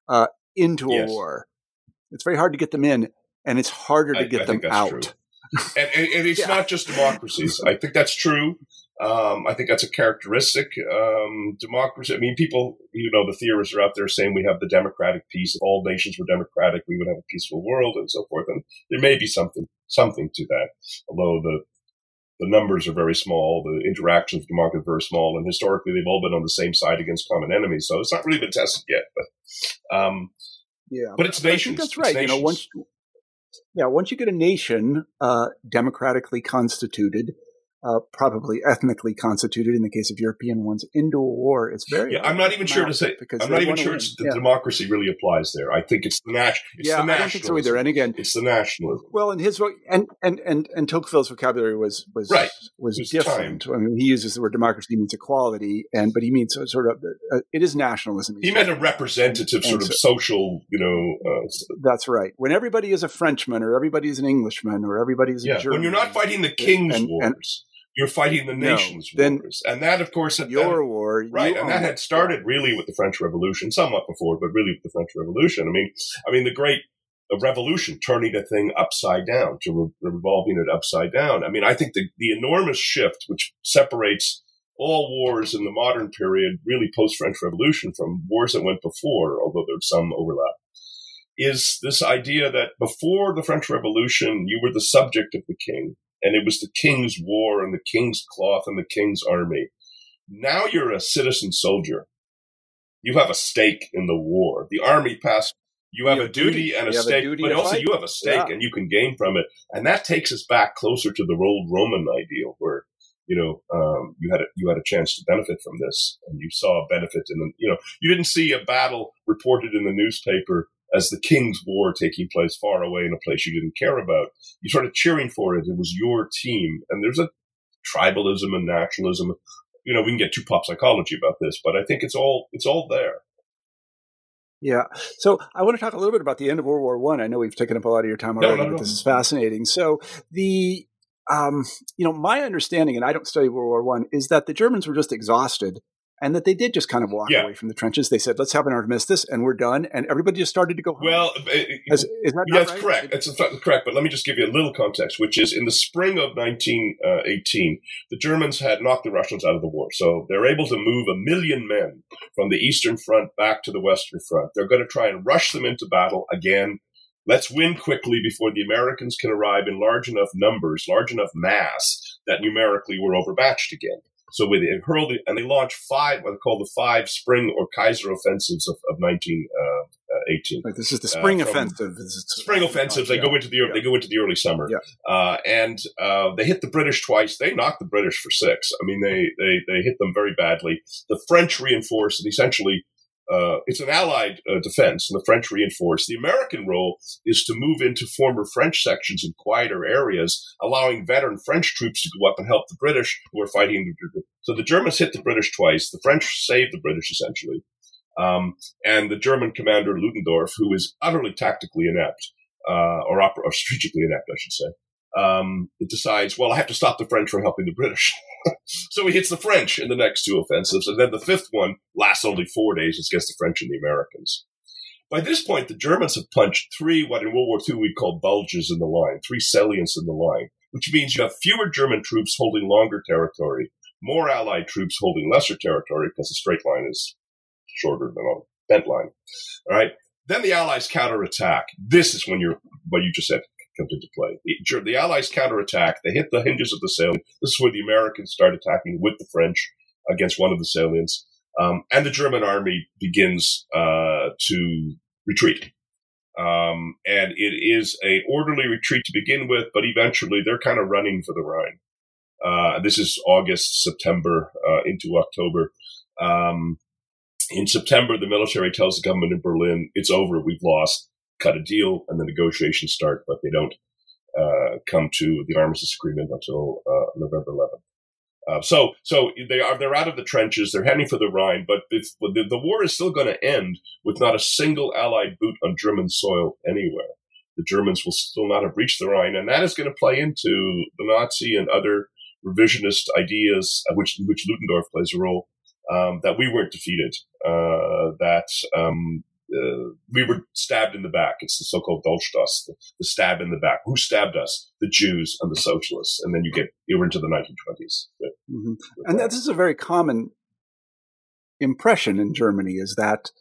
uh, into yes. a war. It's very hard to get them in, and it's harder to get I, I them out. and, and, and, it's yeah. not just democracies. I think that's true. Um, I think that's a characteristic. Um, democracy. I mean, people, you know, the theorists are out there saying we have the democratic peace. If all nations were democratic, we would have a peaceful world, and so forth. And there may be something something to that, although the the numbers are very small. The interactions of democracy are very small, and historically they've all been on the same side against common enemies. So it's not really been tested yet. But um, yeah, but it's nations. that's right. You know, once yeah, once you get a nation uh, democratically constituted uh, probably ethnically constituted in the case of European ones, into a war, it's very. Yeah, I'm not even sure to say. Because I'm not even sure it's, the yeah. democracy really applies there. I think it's the national. Yeah, the I don't think so either. And again, it's the nationalism. Well, and his and and and and Tocqueville's vocabulary was was right. was, was different. I mean, he uses the word democracy means equality, and but he means sort of uh, it is nationalism. He meant a representative and, sort and of so, social, you know. Uh, that's right. When everybody is a Frenchman, or everybody is an Englishman, or everybody is yeah, a German. When you're not fighting the king's and, wars you're fighting the nation's no, wars. And that, of course, had, your war, right? And that had started really with the French Revolution, somewhat before, but really with the French Revolution. I mean, I mean, the great revolution, turning a thing upside down, to re- revolving it upside down. I mean, I think the, the enormous shift which separates all wars in the modern period, really post French Revolution, from wars that went before, although there's some overlap, is this idea that before the French Revolution, you were the subject of the king and it was the king's war and the king's cloth and the king's army. Now you're a citizen soldier. You have a stake in the war. The army passed. You have, you have a duty, duty and a stake, a but also fight. you have a stake yeah. and you can gain from it. And that takes us back closer to the old Roman ideal where, you know, um, you had a, you had a chance to benefit from this and you saw a benefit in the, you know, you didn't see a battle reported in the newspaper as the King's War taking place far away in a place you didn't care about. You started cheering for it. It was your team. And there's a tribalism and nationalism. You know, we can get too pop psychology about this, but I think it's all it's all there. Yeah. So I want to talk a little bit about the end of World War One. I. I know we've taken up a lot of your time already, no, no, but this is fascinating. So the um, you know, my understanding, and I don't study World War One, is that the Germans were just exhausted and that they did just kind of walk yeah. away from the trenches. They said, "Let's have an armistice,ce, and we're done." And everybody just started to go. Home. Well, uh, As, is that yeah, that's right? correct. That's correct. But let me just give you a little context, which is in the spring of 1918, uh, the Germans had knocked the Russians out of the war, so they're able to move a million men from the Eastern Front back to the Western Front. They're going to try and rush them into battle again. Let's win quickly before the Americans can arrive in large enough numbers, large enough mass that numerically we're overmatched again. So they hurled it, and they launched five, what they call the five spring or Kaiser offensives of, of 1918. Uh, this is the spring uh, offensive. Spring offensives. They go into the yeah. they go into the early summer, yeah. uh, and uh, they hit the British twice. They knocked the British for six. I mean, they they they hit them very badly. The French reinforced and essentially uh, it's an allied uh, defense, and the French reinforce. The American role is to move into former French sections in quieter areas, allowing veteran French troops to go up and help the British who are fighting. The, So the Germans hit the British twice. The French saved the British essentially. Um, and the German commander Ludendorff, who is utterly tactically inept, uh, or, or strategically inept, I should say, um, it decides, well, I have to stop the French from helping the British. so he hits the French in the next two offensives. And then the fifth one lasts only four days. It's against the French and the Americans. By this point, the Germans have punched three, what in World War II we'd call bulges in the line, three salients in the line, which means you have fewer German troops holding longer territory, more Allied troops holding lesser territory because the straight line is shorter than a bent line. All right. Then the Allies counterattack. This is when you're, what you just said, comes into play. The, the Allies counterattack. They hit the hinges of the salient. This is where the Americans start attacking with the French against one of the salients. Um, and the German army begins uh, to retreat. Um, and it is a orderly retreat to begin with, but eventually they're kind of running for the Rhine. Uh, this is August, September uh, into October. Um, in September, the military tells the government in Berlin, "It's over. We've lost cut a deal and the negotiations start, but they don't uh, come to the armistice agreement until uh, November 11th. Uh, so, so they are they're out of the trenches. They're heading for the Rhine, but the, the, war is still going to end with not a single Allied boot on German soil anywhere. The Germans will still not have reached the Rhine, and that is going to play into the Nazi and other revisionist ideas, which which Ludendorff plays a role. Um, that we weren't defeated, uh, that um, uh, we were stabbed in the back. It's the so-called Dolchstoß, the, the, stab in the back. Who stabbed us? The Jews and the socialists. And then you get you were into the 1920s. With, mm-hmm. with and that. this is a very common impression in Germany is that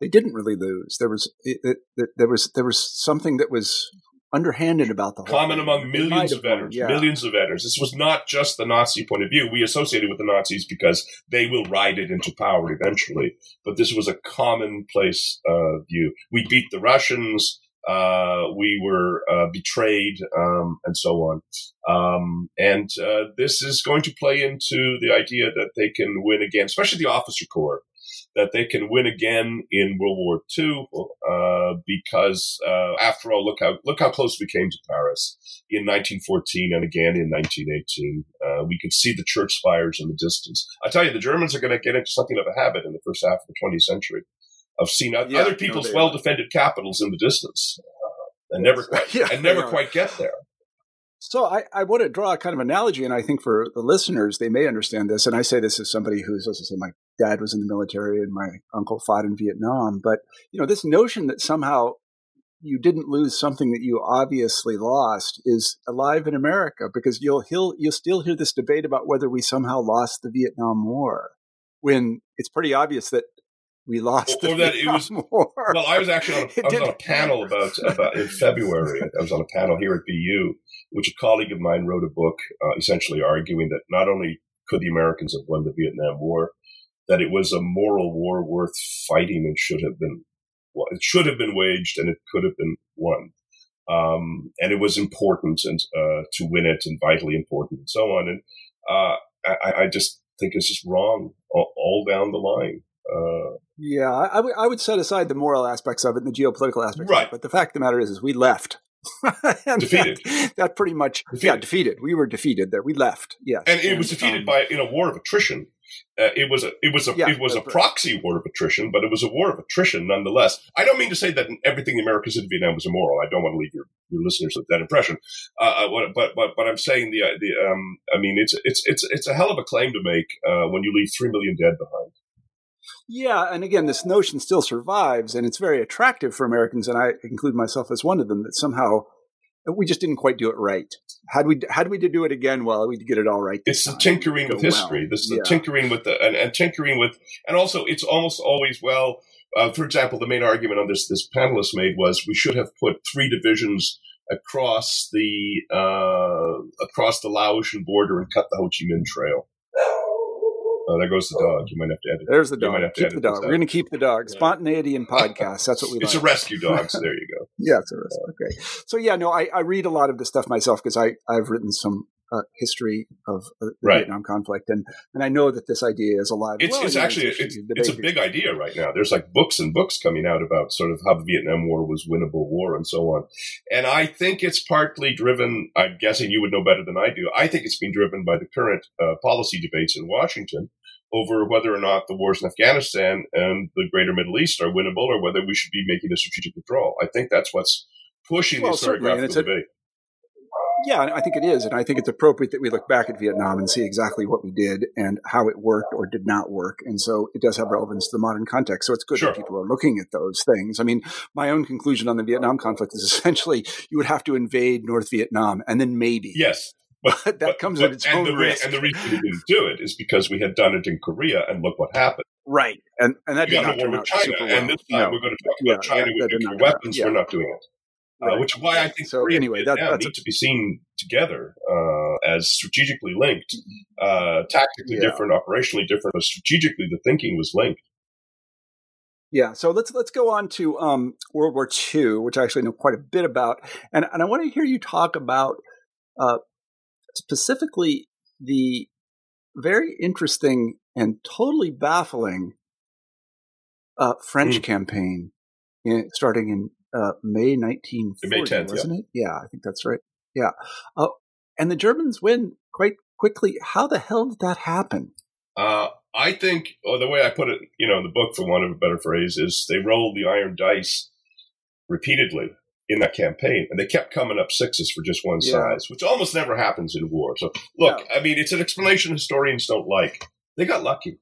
they didn't really lose. There was it, it, there was there was something that was underhanded about the whole common thing. among millions of veterans, yeah. millions of veterans. This was not just the Nazi point of view. We associated with the Nazis because they will ride it into power eventually, but this was a commonplace uh, view. We beat the Russians. Uh, we were uh, betrayed, um, and so on. Um, and uh, this is going to play into the idea that they can win again, especially the officer corps, that they can win again in World War II, uh, because uh, after all, look how look how close we came to Paris in 1914 and again in 1918. Uh, we could see the church spires in the distance. I tell you, the Germans are going to get into something of a habit in the first half of the 20th century of seeing yeah, other people's no, well defended capitals in the distance uh, and never quite, yeah, and never quite get there. So I, I want to draw a kind of analogy, and I think for the listeners, they may understand this. And I say this as somebody who's, as I say, my dad was in the military and my uncle fought in Vietnam. But you know, this notion that somehow you didn't lose something that you obviously lost is alive in America because you'll he'll, you'll still hear this debate about whether we somehow lost the Vietnam War when it's pretty obvious that we lost. Or, or that it was. War. Well, I was actually on a, I was on a panel about about in February. I was on a panel here at BU, which a colleague of mine wrote a book, uh, essentially arguing that not only could the Americans have won the Vietnam War, that it was a moral war worth fighting and should have been. Well, it should have been waged and it could have been won. Um, and it was important and uh, to win it and vitally important and so on. And uh, I, I, just think it's just wrong all, all down the line. Uh, yeah, I, w- I would set aside the moral aspects of it and the geopolitical aspects right. It, but the fact of the matter is, is we left. defeated. That, that, pretty much, defeated. yeah, defeated. We were defeated there. We left. Yes, and it and, was defeated um, by in a war of attrition. Uh, it was a it was a yeah, it was a proxy war of attrition, but it was a war of attrition nonetheless. I don't mean to say that everything the Americans did in Vietnam was immoral. I don't want to leave your, your listeners with that impression. Uh, uh but but but I'm saying the uh, the um I mean it's it's it's it's a hell of a claim to make uh, when you leave three million dead behind. Yeah, and again, this notion still survives, and it's very attractive for Americans, and I include myself as one of them. That somehow we just didn't quite do it right. Had we had we to do it again, well, we'd get it all right. It's the tinkering with history. Well. This is the yeah. tinkering with the and, and, tinkering with, and also it's almost always well. Uh, for example, the main argument on this this panelist made was we should have put three divisions across the uh, across the Laotian border and cut the Ho Chi Minh Trail. Oh, there goes the dog. You might have to edit. There's the dog. Keep the dog. We're going to keep the dog. Spontaneity in podcasts. That's what we. it's like. a rescue dog. So there you go. Yeah, it's a rescue. Okay. So yeah, no, I, I read a lot of this stuff myself because I I've written some uh, history of uh, the right. Vietnam conflict, and and I know that this idea is alive. It's, well, it's actually it's, it's, a big idea right now. There's like books and books coming out about sort of how the Vietnam War was winnable war and so on. And I think it's partly driven. I'm guessing you would know better than I do. I think it's been driven by the current uh, policy debates in Washington over whether or not the wars in Afghanistan and the greater Middle East are winnable, or whether we should be making a strategic withdrawal. I think that's what's pushing well, the historiographical debate. Yeah, I think it is. And I think it's appropriate that we look back at Vietnam and see exactly what we did and how it worked or did not work. And so it does have relevance to the modern context. So it's good sure. that people are looking at those things. I mean, my own conclusion on the Vietnam conflict is essentially you would have to invade North Vietnam and then maybe. Yes. But, that but, comes but, with its own the, risk. And the reason we didn't do it is because we had done it in Korea and look what happened. Right. And and that we did not turn out China, super well. And this time no. we're going to talk about yeah, China with nuclear weapons. Yeah. We're not doing it. Uh, which is why I think so. Anyway, that, that's need a, to be seen together uh, as strategically linked, uh, tactically yeah. different, operationally different, but strategically the thinking was linked. Yeah, so let's let's go on to um, World War II, which I actually know quite a bit about, and and I want to hear you talk about uh, specifically the very interesting and totally baffling uh, French mm. campaign in, starting in uh, May 1940, May 10th, wasn't yeah. it? Yeah, I think that's right. Yeah. Uh, and the Germans win quite quickly. How the hell did that happen? Uh, I think, or the way I put it, you know, in the book, for want of a better phrase, is they rolled the iron dice repeatedly in that campaign, and they kept coming up sixes for just one yeah. size, which almost never happens in war. So, look, yeah. I mean, it's an explanation historians don't like. They got lucky.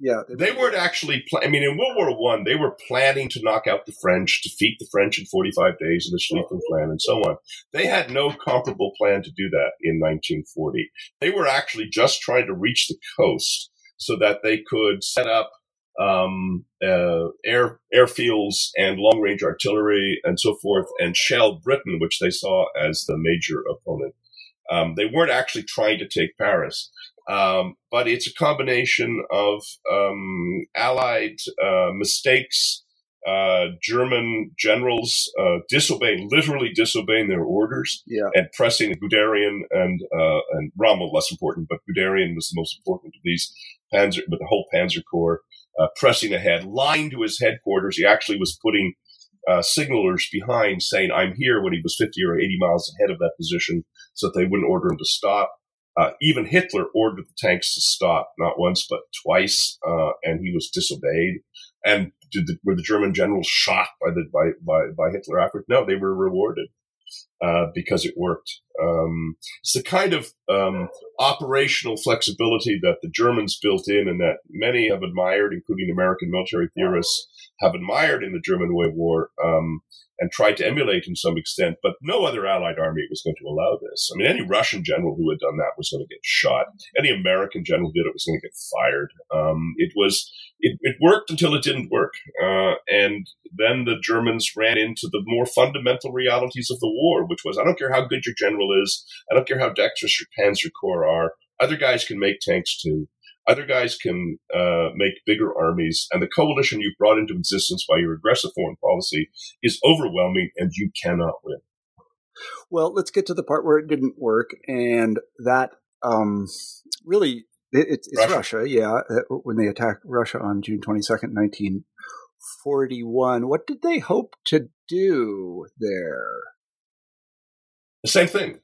Yeah, they, they weren't actually. Pl- I mean, in World War One, they were planning to knock out the French, defeat the French in forty-five days in the oh. Schlieffen Plan, and so on. They had no comparable plan to do that in 1940. They were actually just trying to reach the coast so that they could set up um, uh, air airfields and long range artillery and so forth, and shell Britain, which they saw as the major opponent. Um, they weren't actually trying to take Paris. Um, but it's a combination of um, allied uh, mistakes uh, German generals uh, disobeying, literally disobeying their orders, yeah. and pressing Guderian and uh, and Rommel less important, but Guderian was the most important of these Panzer, but the whole Panzer Corps uh, pressing ahead, lying to his headquarters. He actually was putting uh, signalers behind, saying "I'm here" when he was 50 or 80 miles ahead of that position, so that they wouldn't order him to stop. Uh, even Hitler ordered the tanks to stop, not once but twice, uh, and he was disobeyed. And the, were the German generals shocked by the by by, by Hitler after? No, they were rewarded uh, because it worked. Um, it's the kind of um, operational flexibility that the Germans built in, and that many have admired, including American military theorists, have admired in the German Way War. Um, and tried to emulate in some extent, but no other Allied army was going to allow this. I mean, any Russian general who had done that was going to get shot. Any American general who did it was going to get fired. Um, it was it, it, worked until it didn't work, uh, and then the Germans ran into the more fundamental realities of the war, which was I don't care how good your general is, I don't care how dexterous your Panzer Corps are. Other guys can make tanks too. Other guys can uh, make bigger armies, and the coalition you've brought into existence by your aggressive foreign policy is overwhelming, and you cannot win. Well, let's get to the part where it didn't work, and that um, really it, it's, it's Russia. Russia. yeah. Uh, when they attacked Russia on June twenty second, nineteen forty one, what did they hope to do there? The same thing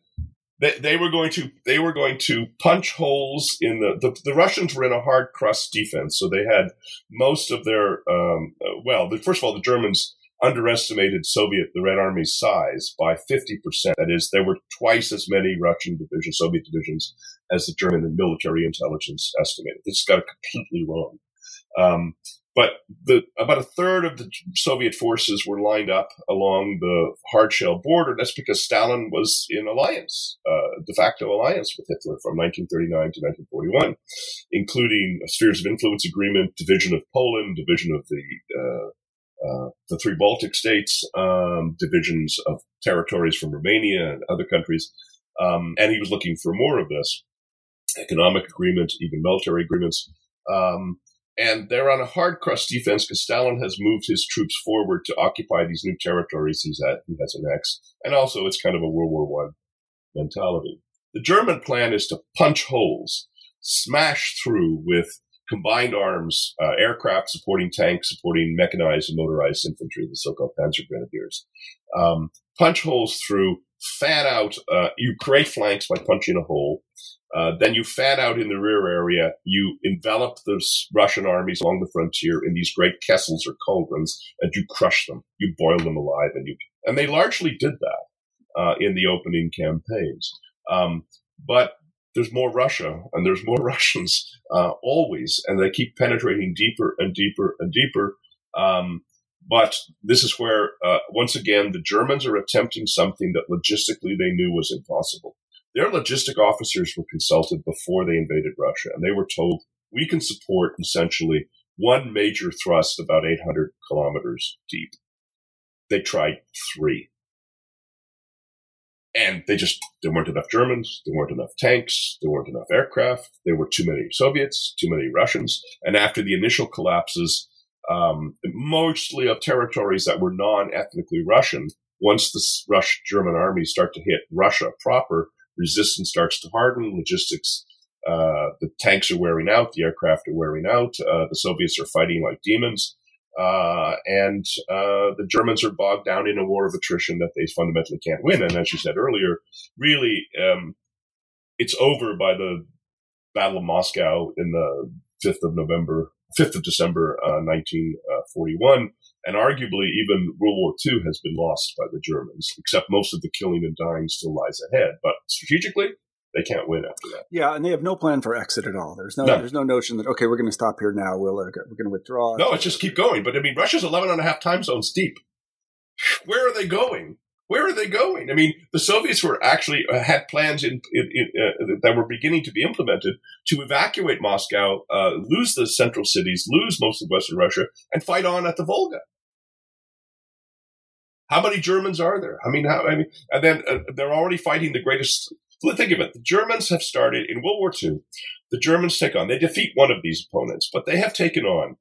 they, they were going to they were going to punch holes in the, the, the Russians were in a hard crust defense, so they had most of their um, uh, well. The, first of all, the Germans underestimated Soviet the Red Army's size by fifty percent. That is, there were twice as many Russian divisions, Soviet divisions, as the German military intelligence estimated. This got completely wrong. Um, but the, about a third of the Soviet forces were lined up along the hardshell border. That's because Stalin was in alliance, uh, de facto alliance with Hitler from 1939 to 1941, including a spheres of influence agreement, division of Poland, division of the uh, uh, the three Baltic states, um, divisions of territories from Romania and other countries, um, and he was looking for more of this economic agreement, even military agreements. Um, and they're on a hard crust defense because Stalin has moved his troops forward to occupy these new territories he's at, he has annexed. And also it's kind of a World War One mentality. The German plan is to punch holes, smash through with combined arms, uh, aircraft supporting tanks, supporting mechanized and motorized infantry, the so-called Panzer Grenadiers. Um, punch holes through, fan out, uh, you create flanks by punching a hole, uh, then you fat out in the rear area. You envelop the Russian armies along the frontier in these great kessels or cauldrons, and you crush them. You boil them alive, and you and they largely did that uh, in the opening campaigns. Um, but there's more Russia, and there's more Russians uh, always, and they keep penetrating deeper and deeper and deeper. Um, but this is where, uh, once again, the Germans are attempting something that logistically they knew was impossible their logistic officers were consulted before they invaded Russia, and they were told we can support essentially one major thrust about 800 kilometers deep. They tried three. And they just, there weren't enough Germans, there weren't enough tanks, there weren't enough aircraft, there were too many Soviets, too many Russians. And after the initial collapses, um, mostly of territories that were non ethnically Russian, once the Russian German armies start to hit Russia proper, resistance starts to harden, logistics, uh, the tanks are wearing out, the aircraft are wearing out, uh, the Soviets are fighting like demons, uh, and uh, the Germans are bogged down in a war of attrition that they fundamentally can't win. And as you said earlier, really, um, it's over by the Battle of Moscow in the 5th of November, 5th of December, 1941. Uh, and arguably, even World War II has been lost by the Germans, except most of the killing and dying still lies ahead. But strategically, they can't win after that. Yeah, and they have no plan for exit at all. There's no, no. there's no notion that okay, we're going to stop here now. We'll uh, we're going to withdraw. No, it's just keep going. But I mean, Russia's 11 and a half time zones deep. Where are they going? Where are they going? I mean, the Soviets were actually uh, had plans in, in, in uh, that were beginning to be implemented to evacuate Moscow, uh, lose the central cities, lose most of Western Russia, and fight on at the Volga. How many Germans are there? I mean, how, I mean, and then uh, they're already fighting the greatest. Think of it. The Germans have started in World War II. The Germans take on, they defeat one of these opponents, but they have taken on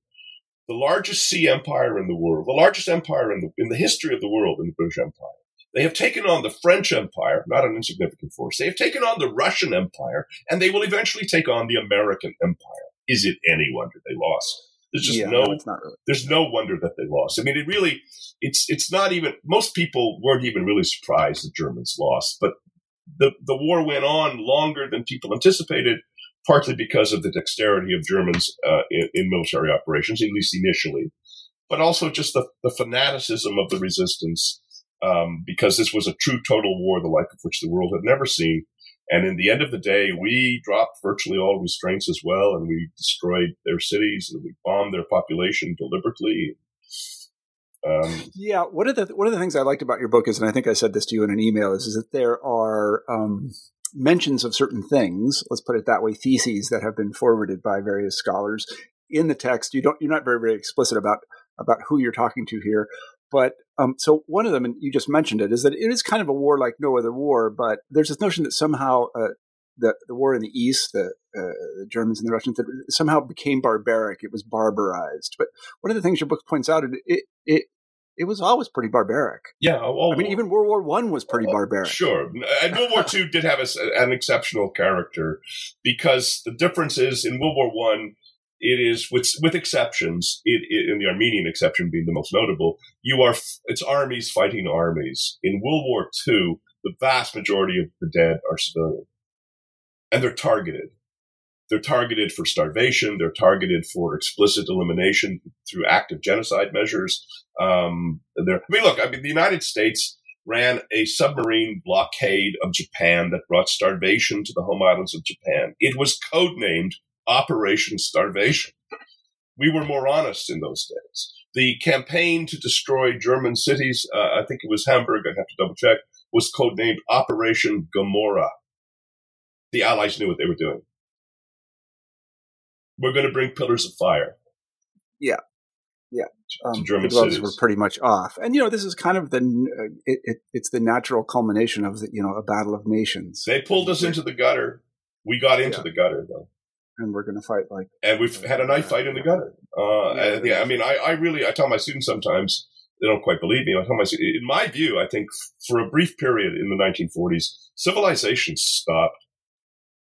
the largest sea empire in the world, the largest empire in the, in the history of the world in the British Empire. They have taken on the French Empire, not an insignificant force. They have taken on the Russian Empire, and they will eventually take on the American Empire. Is it any wonder they lost? There's just Yeah, no, no, it's not really. there's no wonder that they lost. I mean, it really, it's it's not even. Most people weren't even really surprised the Germans lost, but the the war went on longer than people anticipated, partly because of the dexterity of Germans uh, in, in military operations, at least initially, but also just the, the fanaticism of the resistance, um, because this was a true total war, the like of which the world had never seen. And in the end of the day, we dropped virtually all restraints as well, and we destroyed their cities, and we bombed their population deliberately. Um, Yeah, one of the one of the things I liked about your book is, and I think I said this to you in an email, is, is that there are um, mentions of certain things. Let's put it that way: theses that have been forwarded by various scholars in the text. You don't, you're not very very explicit about about who you're talking to here, but um, so one of them, and you just mentioned it, is that it is kind of a war like no other war. But there's this notion that somehow uh, the the war in the East, the, uh, the Germans and the Russians, that somehow became barbaric. It was barbarized. But one of the things your book points out, it it it, it was always pretty barbaric. yeah, all, I mean, even World War One was pretty barbaric. Sure. And World War II did have a, an exceptional character because the difference is in World War One, it is with with exceptions, it, it, the Armenian exception being the most notable. You are it's armies fighting armies. In World War II, the vast majority of the dead are civilian, and they're targeted. They're targeted for starvation. They're targeted for explicit elimination through active genocide measures. Um, I mean, look, I mean, the United States ran a submarine blockade of Japan that brought starvation to the home islands of Japan. It was codenamed Operation Starvation. We were more honest in those days. The campaign to destroy German cities, uh, I think it was Hamburg, I'd have to double check, was codenamed Operation Gomorrah. The Allies knew what they were doing. We're going to bring pillars of fire. Yeah. Yeah, um, German the gloves cities. were pretty much off, and you know this is kind of the uh, it, it, it's the natural culmination of the you know a battle of nations. They pulled us into the gutter. We got into Yeah. the gutter, though. And we're going to fight like and we've had a knife fight in the gutter. Uh, Yeah. yeah, I mean, I, I really, I tell my students sometimes they don't quite believe me. I tell my, students, in my view, I think for a brief period in the 1940s, civilization stopped.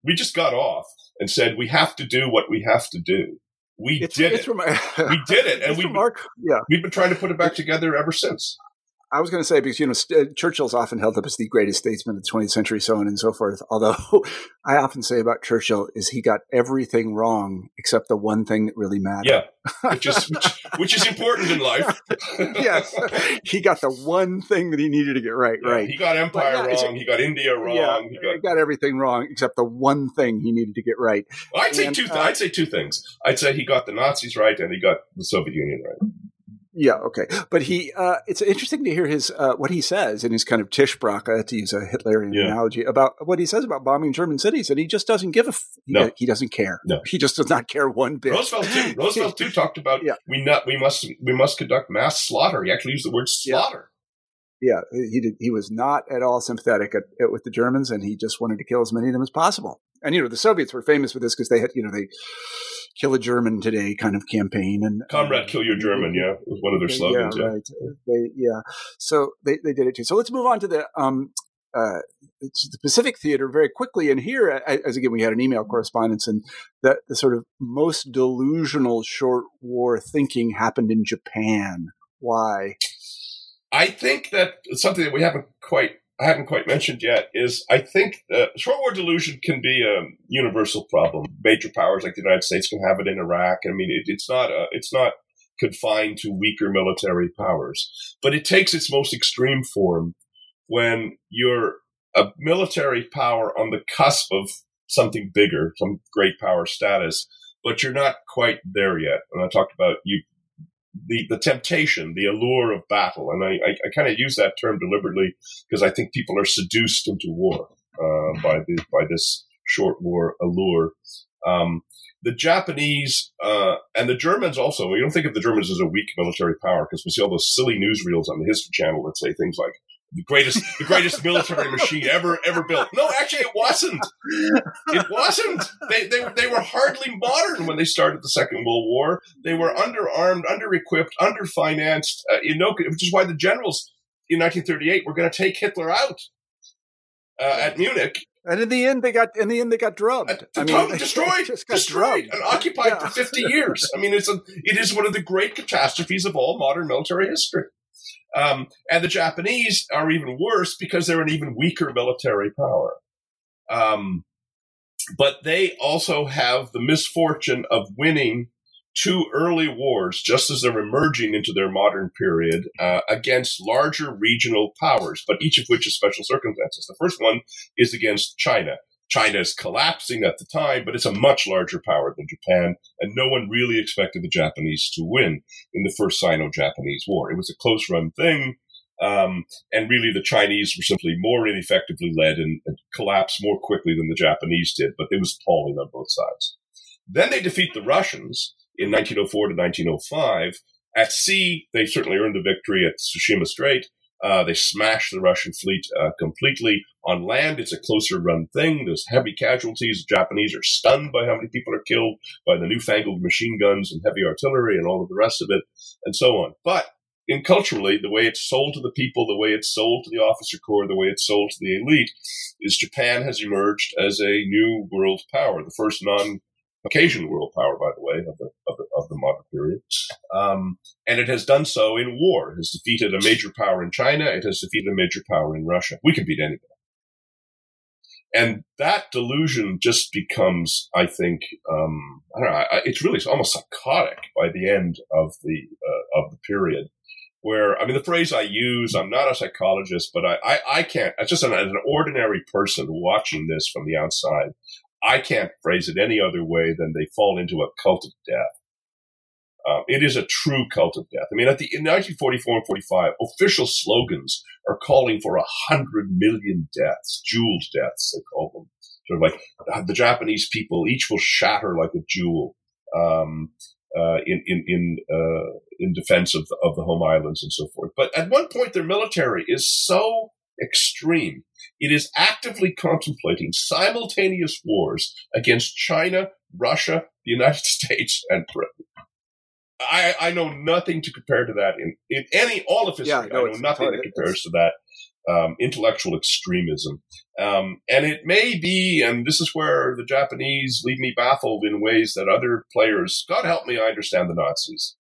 We just got off and said we have to do what we have to do. We it's, did it's it. remar- we did it, and we yeah, we've been trying to put it back together ever since. I was going to say because you know st- uh, Churchill's often held up as the greatest statesman of the 20th century, so on and so forth. Although I often say about Churchill is he got everything wrong except the one thing that really mattered. Yeah, which is which, which is important in life. yes, he got the one thing that he needed to get right. Yeah, right. He got empire yeah, wrong. he got India wrong. Yeah, he he got got everything wrong except the one thing he needed to get right. I'd say And, two. uh, I'd say two things. I'd say he got the Nazis right, and he got the Soviet Union right. Yeah, okay. But he, uh, it's interesting to hear his, uh, what he says in his kind of Tischgespräche, to use a Hitlerian Yeah. analogy, about what he says about bombing German cities. And he just doesn't give a, f- No. he doesn't care. No. He just does not care one bit. Roosevelt too. Roosevelt too talked about Yeah. we not we must we must conduct mass slaughter. He actually used the word Yeah. slaughter. Yeah, he did. He was not at all sympathetic at, at, with the Germans, and he just wanted to kill as many of them as possible. And you know, the Soviets were famous for this because they had, you know, they kill a German today kind of campaign. And Comrade, kill your German. Yeah, was one of their slogans. Yeah, Yeah, right. They, yeah. So they, they did it too. So let's move on to the um, uh, the Pacific Theater very quickly. And here, as again, we had an email correspondence, and the, the sort of most delusional short war thinking happened in Japan. Why? I think that something that we haven't quite I haven't quite mentioned yet is I think uh, short war delusion can be a universal problem. Major powers like the United States can have it in Iraq. I mean, it, it's not uh it's not confined to weaker military powers, but it takes its most extreme form when you're a military power on the cusp of something bigger, some great power status, but you're not quite there yet. And I talked about you the, the temptation, the allure of battle. And I, I, I kind of use that term deliberately because I think people are seduced into war uh, by the by this short war allure. Um, the Japanese uh, and the Germans also. you don't think of the Germans as a weak military power because we see all those silly newsreels on the History Channel that say things like the greatest the greatest military machine ever ever built. No, actually, it wasn't. It wasn't. They they they were hardly modern when they started the Second World War. They were underarmed, under-equipped, under-financed. Uh, you know, which is why the generals in 1938 were going to take Hitler out uh, at Munich. And in the end, they got in the end they got drubbed. Uh, I mean, destroyed, destroyed, drubbed. and occupied yeah. for 50 years. I mean, it's a it is one of the great catastrophes of all modern military history. Um, and the Japanese are even worse because they're an even weaker military power. Um, but they also have the misfortune of winning two early wars just as they're emerging into their modern period uh, against larger regional powers, but each of which is special circumstances. The first one is against China. China is collapsing at the time, but it's a much larger power than Japan, and no one really expected the Japanese to win in the first Sino-Japanese War. It was a close-run thing, um, and really the Chinese were simply more ineffectively led and, and, collapsed more quickly than the Japanese did, but it was appalling on both sides. Then they defeat the Russians in 1904 to 1905. At sea, they certainly earned a victory at Tsushima Strait. Uh, they smash the Russian fleet uh, completely. On land, it's a closer run thing. There's heavy casualties. The Japanese are stunned by how many people are killed by the newfangled machine guns and heavy artillery and all of the rest of it, and so on. But in culturally, the way it's sold to the people, the way it's sold to the officer corps, the way it's sold to the elite, is Japan has emerged as a new world power, the first non Caucasian world power, by the way, of the, period. Um, and it has done so in war. It has defeated a major power in China. It has defeated a major power in Russia. We can beat anybody. And that delusion just becomes, I think, um, I don't know, it's really almost psychotic by the end of the, uh, of the period where, I mean, the phrase I use, I'm not a psychologist, but I, I, I can't, as just an, an ordinary person watching this from the outside, I can't phrase it any other way than they fall into a cult of death. Um, it is a true cult of death. I mean, at the in 1944 and 45, official slogans are calling for a hundred million deaths, jeweled deaths, they call them. Sort of like uh, the Japanese people each will shatter like a jewel um, uh, in in in uh, in defense of the, of the home islands and so forth. But at one point, their military is so extreme it is actively contemplating simultaneous wars against China, Russia, the United States, and Britain. I, I know nothing to compare to that in, in any all of history. Yeah, no, I know nothing that compares to that um, intellectual extremism. Um, and it may be, and this is where the Japanese leave me baffled in ways that other players. God help me, I understand the Nazis.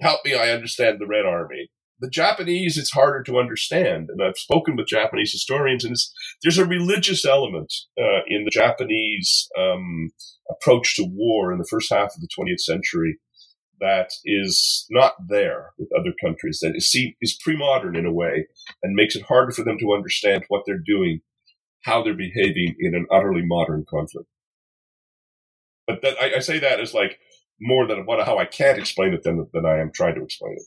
Help me, I understand the Red Army the Japanese, it's harder to understand. And I've spoken with Japanese historians, and there's a religious element uh, in the Japanese um, approach to war in the first half of the 20th century that is not there with other countries, that is, is pre-modern in a way and makes it harder for them to understand what they're doing, how they're behaving in an utterly modern conflict. But that, I, I say that as like more than what, how I can't explain it than, than I am trying to explain it.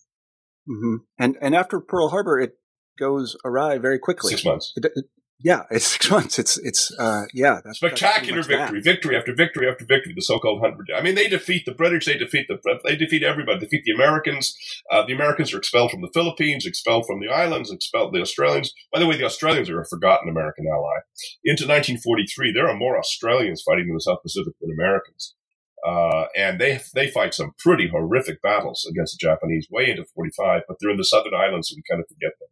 Mm-hmm. And and after Pearl Harbor, it goes awry very quickly. Six months. It, it, yeah, it's six months. It's it's uh, yeah, that's spectacular that's victory, that. victory after victory after victory. The so-called hundred. I mean, they defeat the British. They defeat the they defeat everybody. They defeat the Americans. Uh, the Americans are expelled from the Philippines, expelled from the islands, expelled the Australians. By the way, the Australians are a forgotten American ally. Into 1943, there are more Australians fighting in the South Pacific than Americans. Uh, and they they fight some pretty horrific battles against the Japanese way into 45, but they're in the southern islands, so we kind of forget them.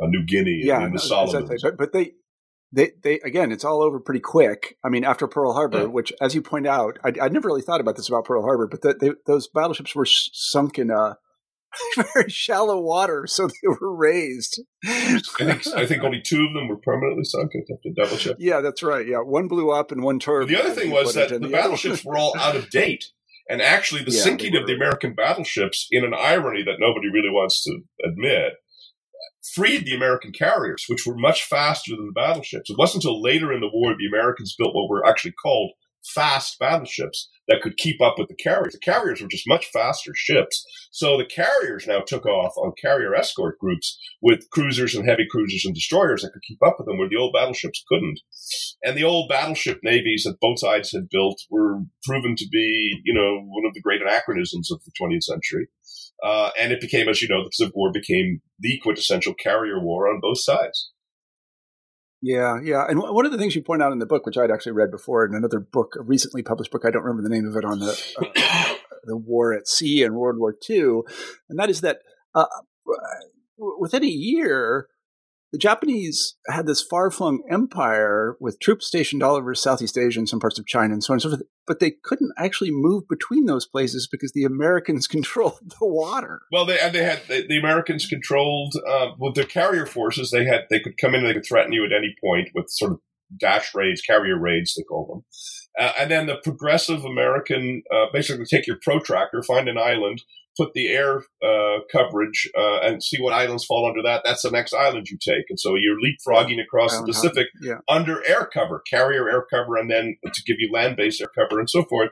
New Guinea yeah, and the Solomons. Exactly. But, but they, they, they, again, it's all over pretty quick. I mean, after Pearl Harbor, yeah. which, as you point out, I, I never really thought about this about Pearl Harbor, but the, they, those battleships were sunk in uh, very shallow water, so they were raised. I think I think only two of them were permanently sunk. I have to double check. Yeah, that's right. Yeah, one blew up and one turned. The other thing was that the, the battleships were all out of date. And actually, the yeah, sinking of the American battleships, in an irony that nobody really wants to admit, freed the American carriers, which were much faster than the battleships. It wasn't until later in the war the Americans built what were actually called fast battleships that could keep up with the carriers. The carriers were just much faster ships. So the carriers now took off on carrier escort groups with cruisers and heavy cruisers and destroyers that could keep up with them where the old battleships couldn't. And the old battleship navies that both sides had built were proven to be, you know, one of the great anachronisms of the 20th century. Uh, and it became, as you know, the Pacific War became the quintessential carrier war on both sides. Yeah, yeah. And one of the things you point out in the book, which I'd actually read before in another book, a recently published book, I don't remember the name of it, on the uh, the war at sea and World War II, and that is that uh, within a year, the Japanese had this far flung empire with troops stationed all over Southeast Asia and some parts of China and so on and so forth, but they couldn't actually move between those places because the Americans controlled the water. Well, they and they had they, the Americans controlled uh, with their carrier forces. They had they could come in and they could threaten you at any point with sort of dash raids, carrier raids, they call them. Uh, and then the progressive American uh, basically take your protractor, find an island, put the air uh, coverage uh, and see what islands fall under that. That's the next island you take. And so you're leapfrogging across the Pacific yeah. under air cover, carrier air cover, and then to give you land based air cover and so forth.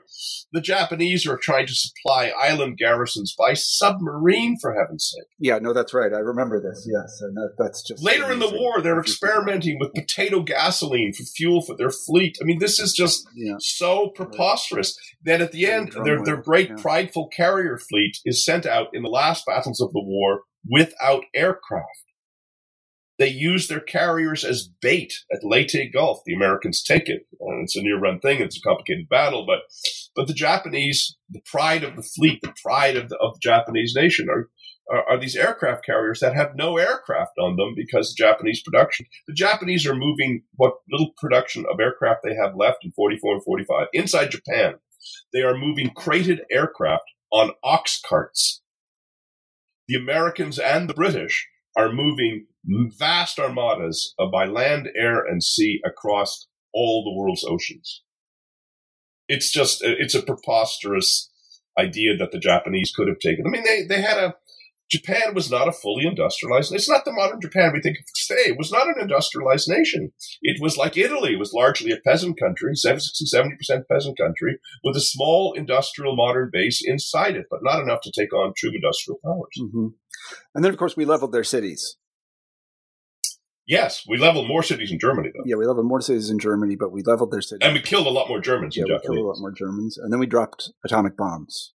The Japanese are trying to supply island garrisons by submarine, for heaven's sake. Yeah, no, that's right. I remember this. Yes. And that, that's just. Later amazing. in the war, they're experimenting with potato gasoline for fuel for their fleet. I mean, this is just yeah. so preposterous. that at the end, their, their great yeah. prideful carrier fleet is sent out in the last battles of the war without aircraft. They use their carriers as bait at Leyte Gulf. The Americans take it. And it's a near run thing. It's a complicated battle, but but the Japanese, the pride of the fleet, the pride of the, of the Japanese nation, are, are, are these aircraft carriers that have no aircraft on them because the Japanese production. The Japanese are moving what little production of aircraft they have left in 44 and 45 inside Japan. They are moving crated aircraft on ox carts. The Americans and the British are moving vast armadas by land, air, and sea across all the world's oceans. It's just, it's a preposterous idea that the Japanese could have taken. I mean, they, they had a, Japan was not a fully industrialized. It's not the modern Japan we think of today. It was not an industrialized nation. It was like Italy. It was largely a peasant country, 60, 70% peasant country, with a small industrial modern base inside it, but not enough to take on true industrial powers. Mm-hmm. And then, of course, we leveled their cities. Yes, we leveled more cities in Germany, though. Yeah, we leveled more cities in Germany, but we leveled their cities. And we killed a lot more Germans yeah, we killed a lot more Germans. And then we dropped atomic bombs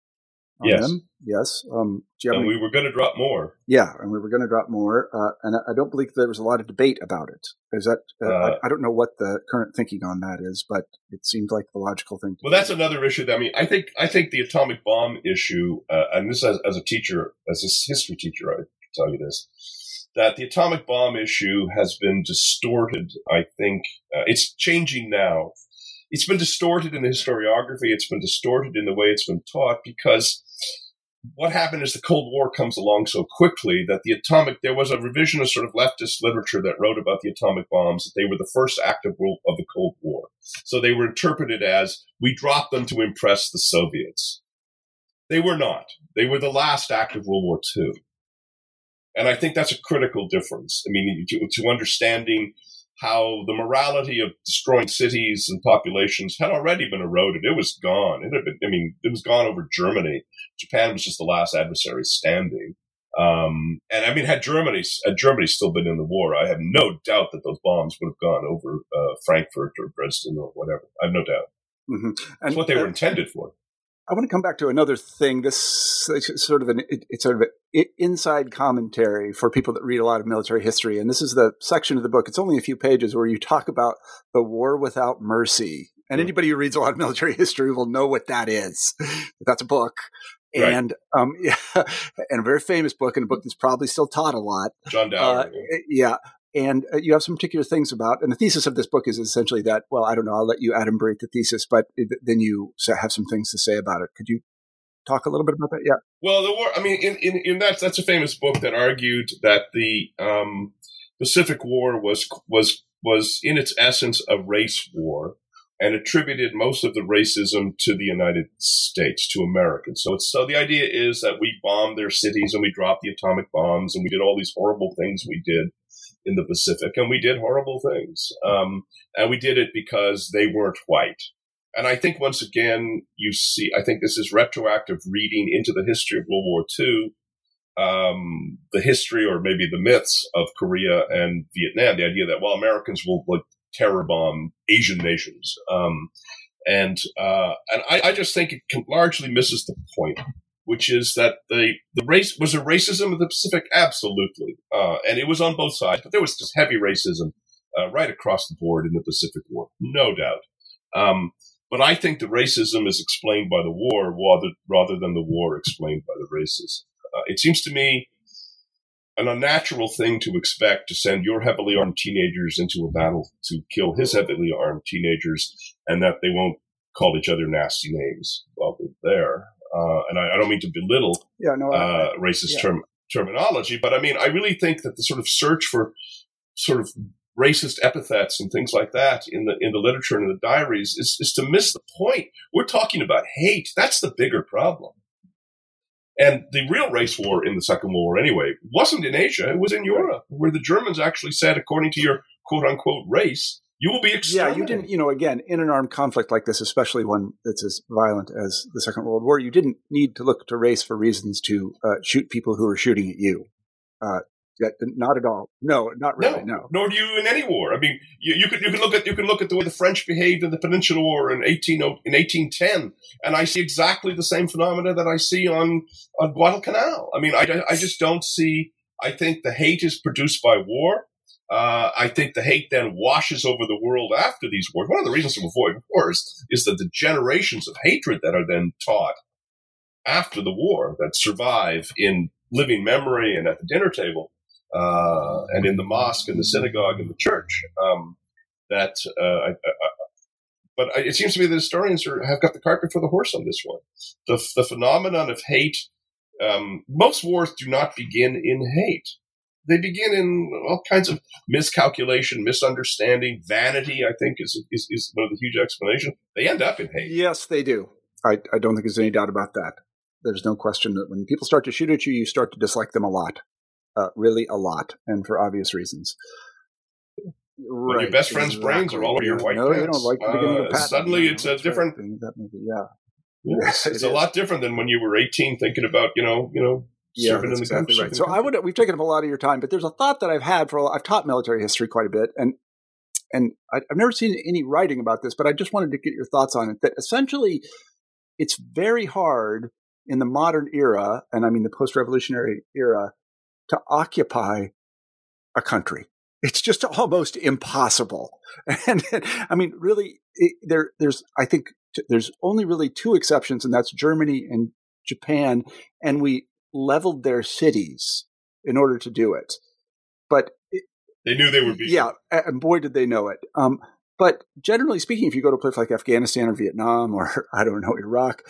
yes. Them. Yes. Um, and we were going to drop more. Yeah, and we were going to drop more. Uh, and I, I, don't believe there was a lot of debate about it. Is that? Uh, uh, I, I, don't know what the current thinking on that is, but it seemed like the logical thing. well, do. that's another issue. That, I mean, I think I think the atomic bomb issue, uh, and this as, as a teacher, as a history teacher, I can tell you this. That the atomic bomb issue has been distorted. I think uh, it's changing now it's been distorted in the historiography. It's been distorted in the way it's been taught because what happened is the Cold War comes along so quickly that the atomic, there was a revisionist sort of leftist literature that wrote about the atomic bombs, that they were the first act of, of the Cold War. So they were interpreted as we dropped them to impress the Soviets. They were not. They were the last act of World War II. And I think that's a critical difference. I mean, to, to understanding how the morality of destroying cities and populations had already been eroded. It was gone. It had been, I mean, it was gone over Germany. Japan was just the last adversary standing. Um, and I mean, had Germany, had Germany still been in the war, I have no doubt that those bombs would have gone over uh, Frankfurt or Dresden or whatever. I have no doubt. Mm-hmm. And That's what they were intended for. I want to come back to another thing. This is sort of an it's sort of an inside commentary for people that read a lot of military history, and this is the section of the book. It's only a few pages where you talk about the war without mercy. And hmm. anybody who reads a lot of military history will know what that is. That's a book, right. and um, yeah, and a very famous book, and a book that's probably still taught a lot. John Dower. Uh, yeah, and uh, you have some particular things about, and the thesis of this book is essentially that, well, I don't know, I'll let you adumbrate the thesis, but then you have some things to say about it. Could you talk a little bit about that? Yeah. Well, the war, I mean, in, in, in that, that's a famous book that argued that the um, Pacific War was, was, was in its essence a race war and attributed most of the racism to the United States, to Americans. So it's, so the idea is that we bombed their cities and we dropped the atomic bombs and we did all these horrible things we did in the Pacific, and we did horrible things. Um, and we did it because they weren't white. And I think once again, you see, I think this is retroactive reading into the history of World War II, um, the history or maybe the myths of Korea and Vietnam. The idea that well, Americans will like terror bomb Asian nations, um, and uh, and I, I, just think it largely misses the point. Which is that the the race was a racism in the Pacific, absolutely, uh, and it was on both sides, but there was just heavy racism uh, right across the board in the Pacific War, no doubt. Um, but I think the racism is explained by the war rather rather than the war explained by the racism. Uh, it seems to me an unnatural thing to expect to send your heavily armed teenagers into a battle to kill his heavily armed teenagers and that they won't call each other nasty names while they're there. Uh, and I, I, don't mean to belittle yeah, no, uh, racist yeah. term, terminology, but I mean, I really think that the sort of search for sort of racist epithets and things like that in the in the literature and in the diaries is, is to miss the point. We're talking about hate. That's the bigger problem. And the real race war in the Second World War, anyway, wasn't in Asia. It was in Europe, where the Germans actually said, according to your quote unquote race, you will be exterminated. Yeah, you didn't, you know, again, in an armed conflict like this, especially one that's as violent as the Second World War, you didn't need to look to race for reasons to uh, shoot people who were shooting at you. Uh, not at all. No, not really. No, no, Nor do you in any war. I mean, you, you, can you can look at you can look at the way the French behaved in the Peninsular War in eighteen in eighteen ten, and I see exactly the same phenomena that I see on on Guadalcanal. I mean, I I just don't see. I think the hate is produced by war. Uh, I think the hate then washes over the world after these wars. One of the reasons to avoid wars is that the generations of hatred that are then taught after the war that survive in living memory and at the dinner table uh, and in the mosque and the synagogue and the church. Um, that, uh, I, I, but it seems to me that historians are, have got the cart before the horse on this one. The, the phenomenon of hate, um, most wars do not begin in hate. They begin in all kinds of miscalculation, misunderstanding, vanity. I think is is, is one of the huge explanations. They end up in hate. Yes, they do. I, I don't think there's any doubt about that. There's no question that when people start to shoot at you, you start to dislike them a lot uh, really a lot, and for obvious reasons. Right. your best friend's exactly. brains are all over your white no, pants. You don't like the beginning of uh, Patton. Suddenly, it's a different. Right. That movie, yeah. Yes, it's a lot different than when you were 18 thinking about, you know, you know, yeah, serving in the exactly right. So I would we've taken up a lot of your time, but there's a thought that I've had for I've taught military history quite a bit, and and I, I've never seen any writing about this, but I just wanted to get your thoughts on it. That essentially, it's very hard in the modern era, and I mean the post-revolutionary era, to occupy a country. It's just almost impossible. And I mean, really, it, there, there's, I think t- there's only really two exceptions, and that's Germany and Japan. And we leveled their cities in order to do it. But it, they knew they would be. Yeah. And boy, did they know it. Um, but generally speaking, if you go to a place like Afghanistan or Vietnam or I don't know, Iraq,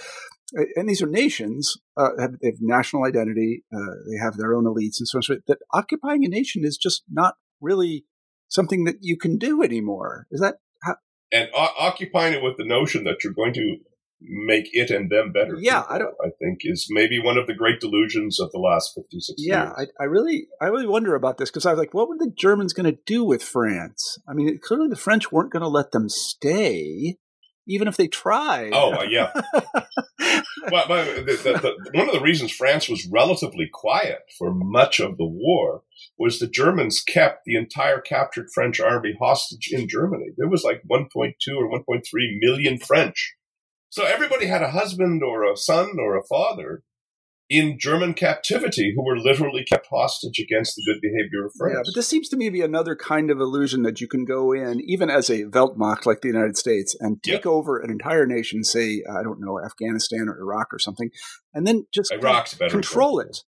and these are nations uh, have, they have national identity, uh, they have their own elites and so on. So that occupying a nation is just not really something that you can do anymore. Is that how? And o- occupying it with the notion that you're going to make it and them better. Yeah, people, I don't. I think is maybe one of the great delusions of the last fifty six yeah, years. Yeah, I, I, really, I really wonder about this because I was like, what were the Germans going to do with France? I mean, clearly the French weren't going to let them stay even if they tried. Oh, uh, yeah. well, the, the, the, one of the reasons France was relatively quiet for much of the war was the Germans kept the entire captured French army hostage in Germany. There was like 1.2 or 1.3 million French. So everybody had a husband or a son or a father in German captivity who were literally kept hostage against the good behavior of France. Yeah, but this seems to me to be another kind of illusion that you can go in, even as a Weltmacht like the United States, and take over an entire nation, say, I don't know, Afghanistan or Iraq or something, and then just Iraq's better control it.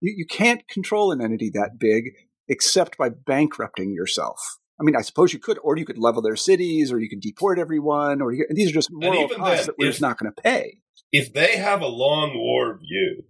You, you can't control an entity that big except by bankrupting yourself. I mean, I suppose you could, or you could level their cities, or you could deport everyone, or you, these are just moral costs then, that we're if, just not going to pay if they have a long war view,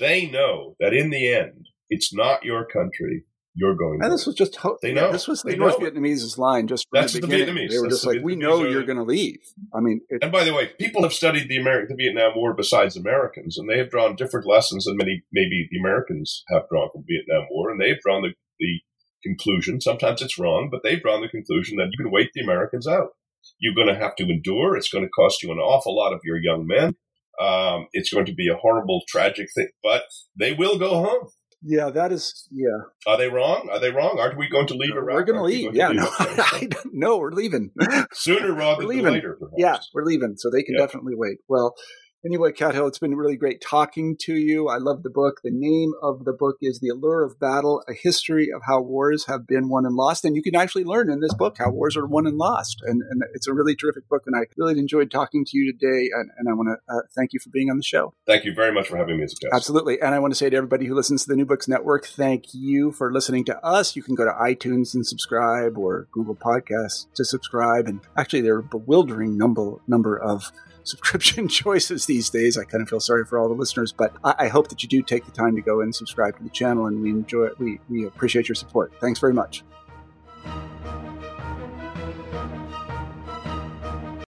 they know that in the end, it's not your country. You're going. And this was just ho- they know. This was the they North Vietnamese's line just from That's the beginning. The Vietnamese. They were That's just like, "We know you're going to leave." I mean, it, and by the way, people have studied the American, the Vietnam War besides Americans, and they have drawn different lessons than many maybe the Americans have drawn from Vietnam War, and they've drawn the, the conclusion. Sometimes it's wrong, but they've drawn the conclusion that you can wait the Americans out. You're going to have to endure. It's going to cost you an awful lot of your young men. Um, it's going to be a horrible, tragic thing, but they will go home. Yeah, that is. Yeah. Are they wrong? Are they wrong? Aren't we going to leave Iraq? We're going to leave. Yeah. no, I don't, no, we're leaving sooner rather we're leaving. than later. Perhaps. Yeah, we're leaving, so they can yeah. definitely wait. Well, Anyway, Cathal, it's been really great talking to you. I love the book. The name of the book is The Allure of Battle, A History of How Wars Have Been Won and Lost. And you can actually learn in this book how wars are won and lost. And, and it's a really terrific book. And I really enjoyed talking to you today. And, and I want to uh, thank you for being on the show. Thank you very much for having me as a guest. Absolutely. And I want to say to everybody who listens to the New Books Network, thank you for listening to us. You can go to iTunes and subscribe or Google Podcasts to subscribe. And actually, there are a bewildering number, number of subscription choices these days. I kind of feel sorry for all the listeners, but I, I hope that you do take the time to go and subscribe to the channel, and we enjoy it. We, we appreciate your support. Thanks very much.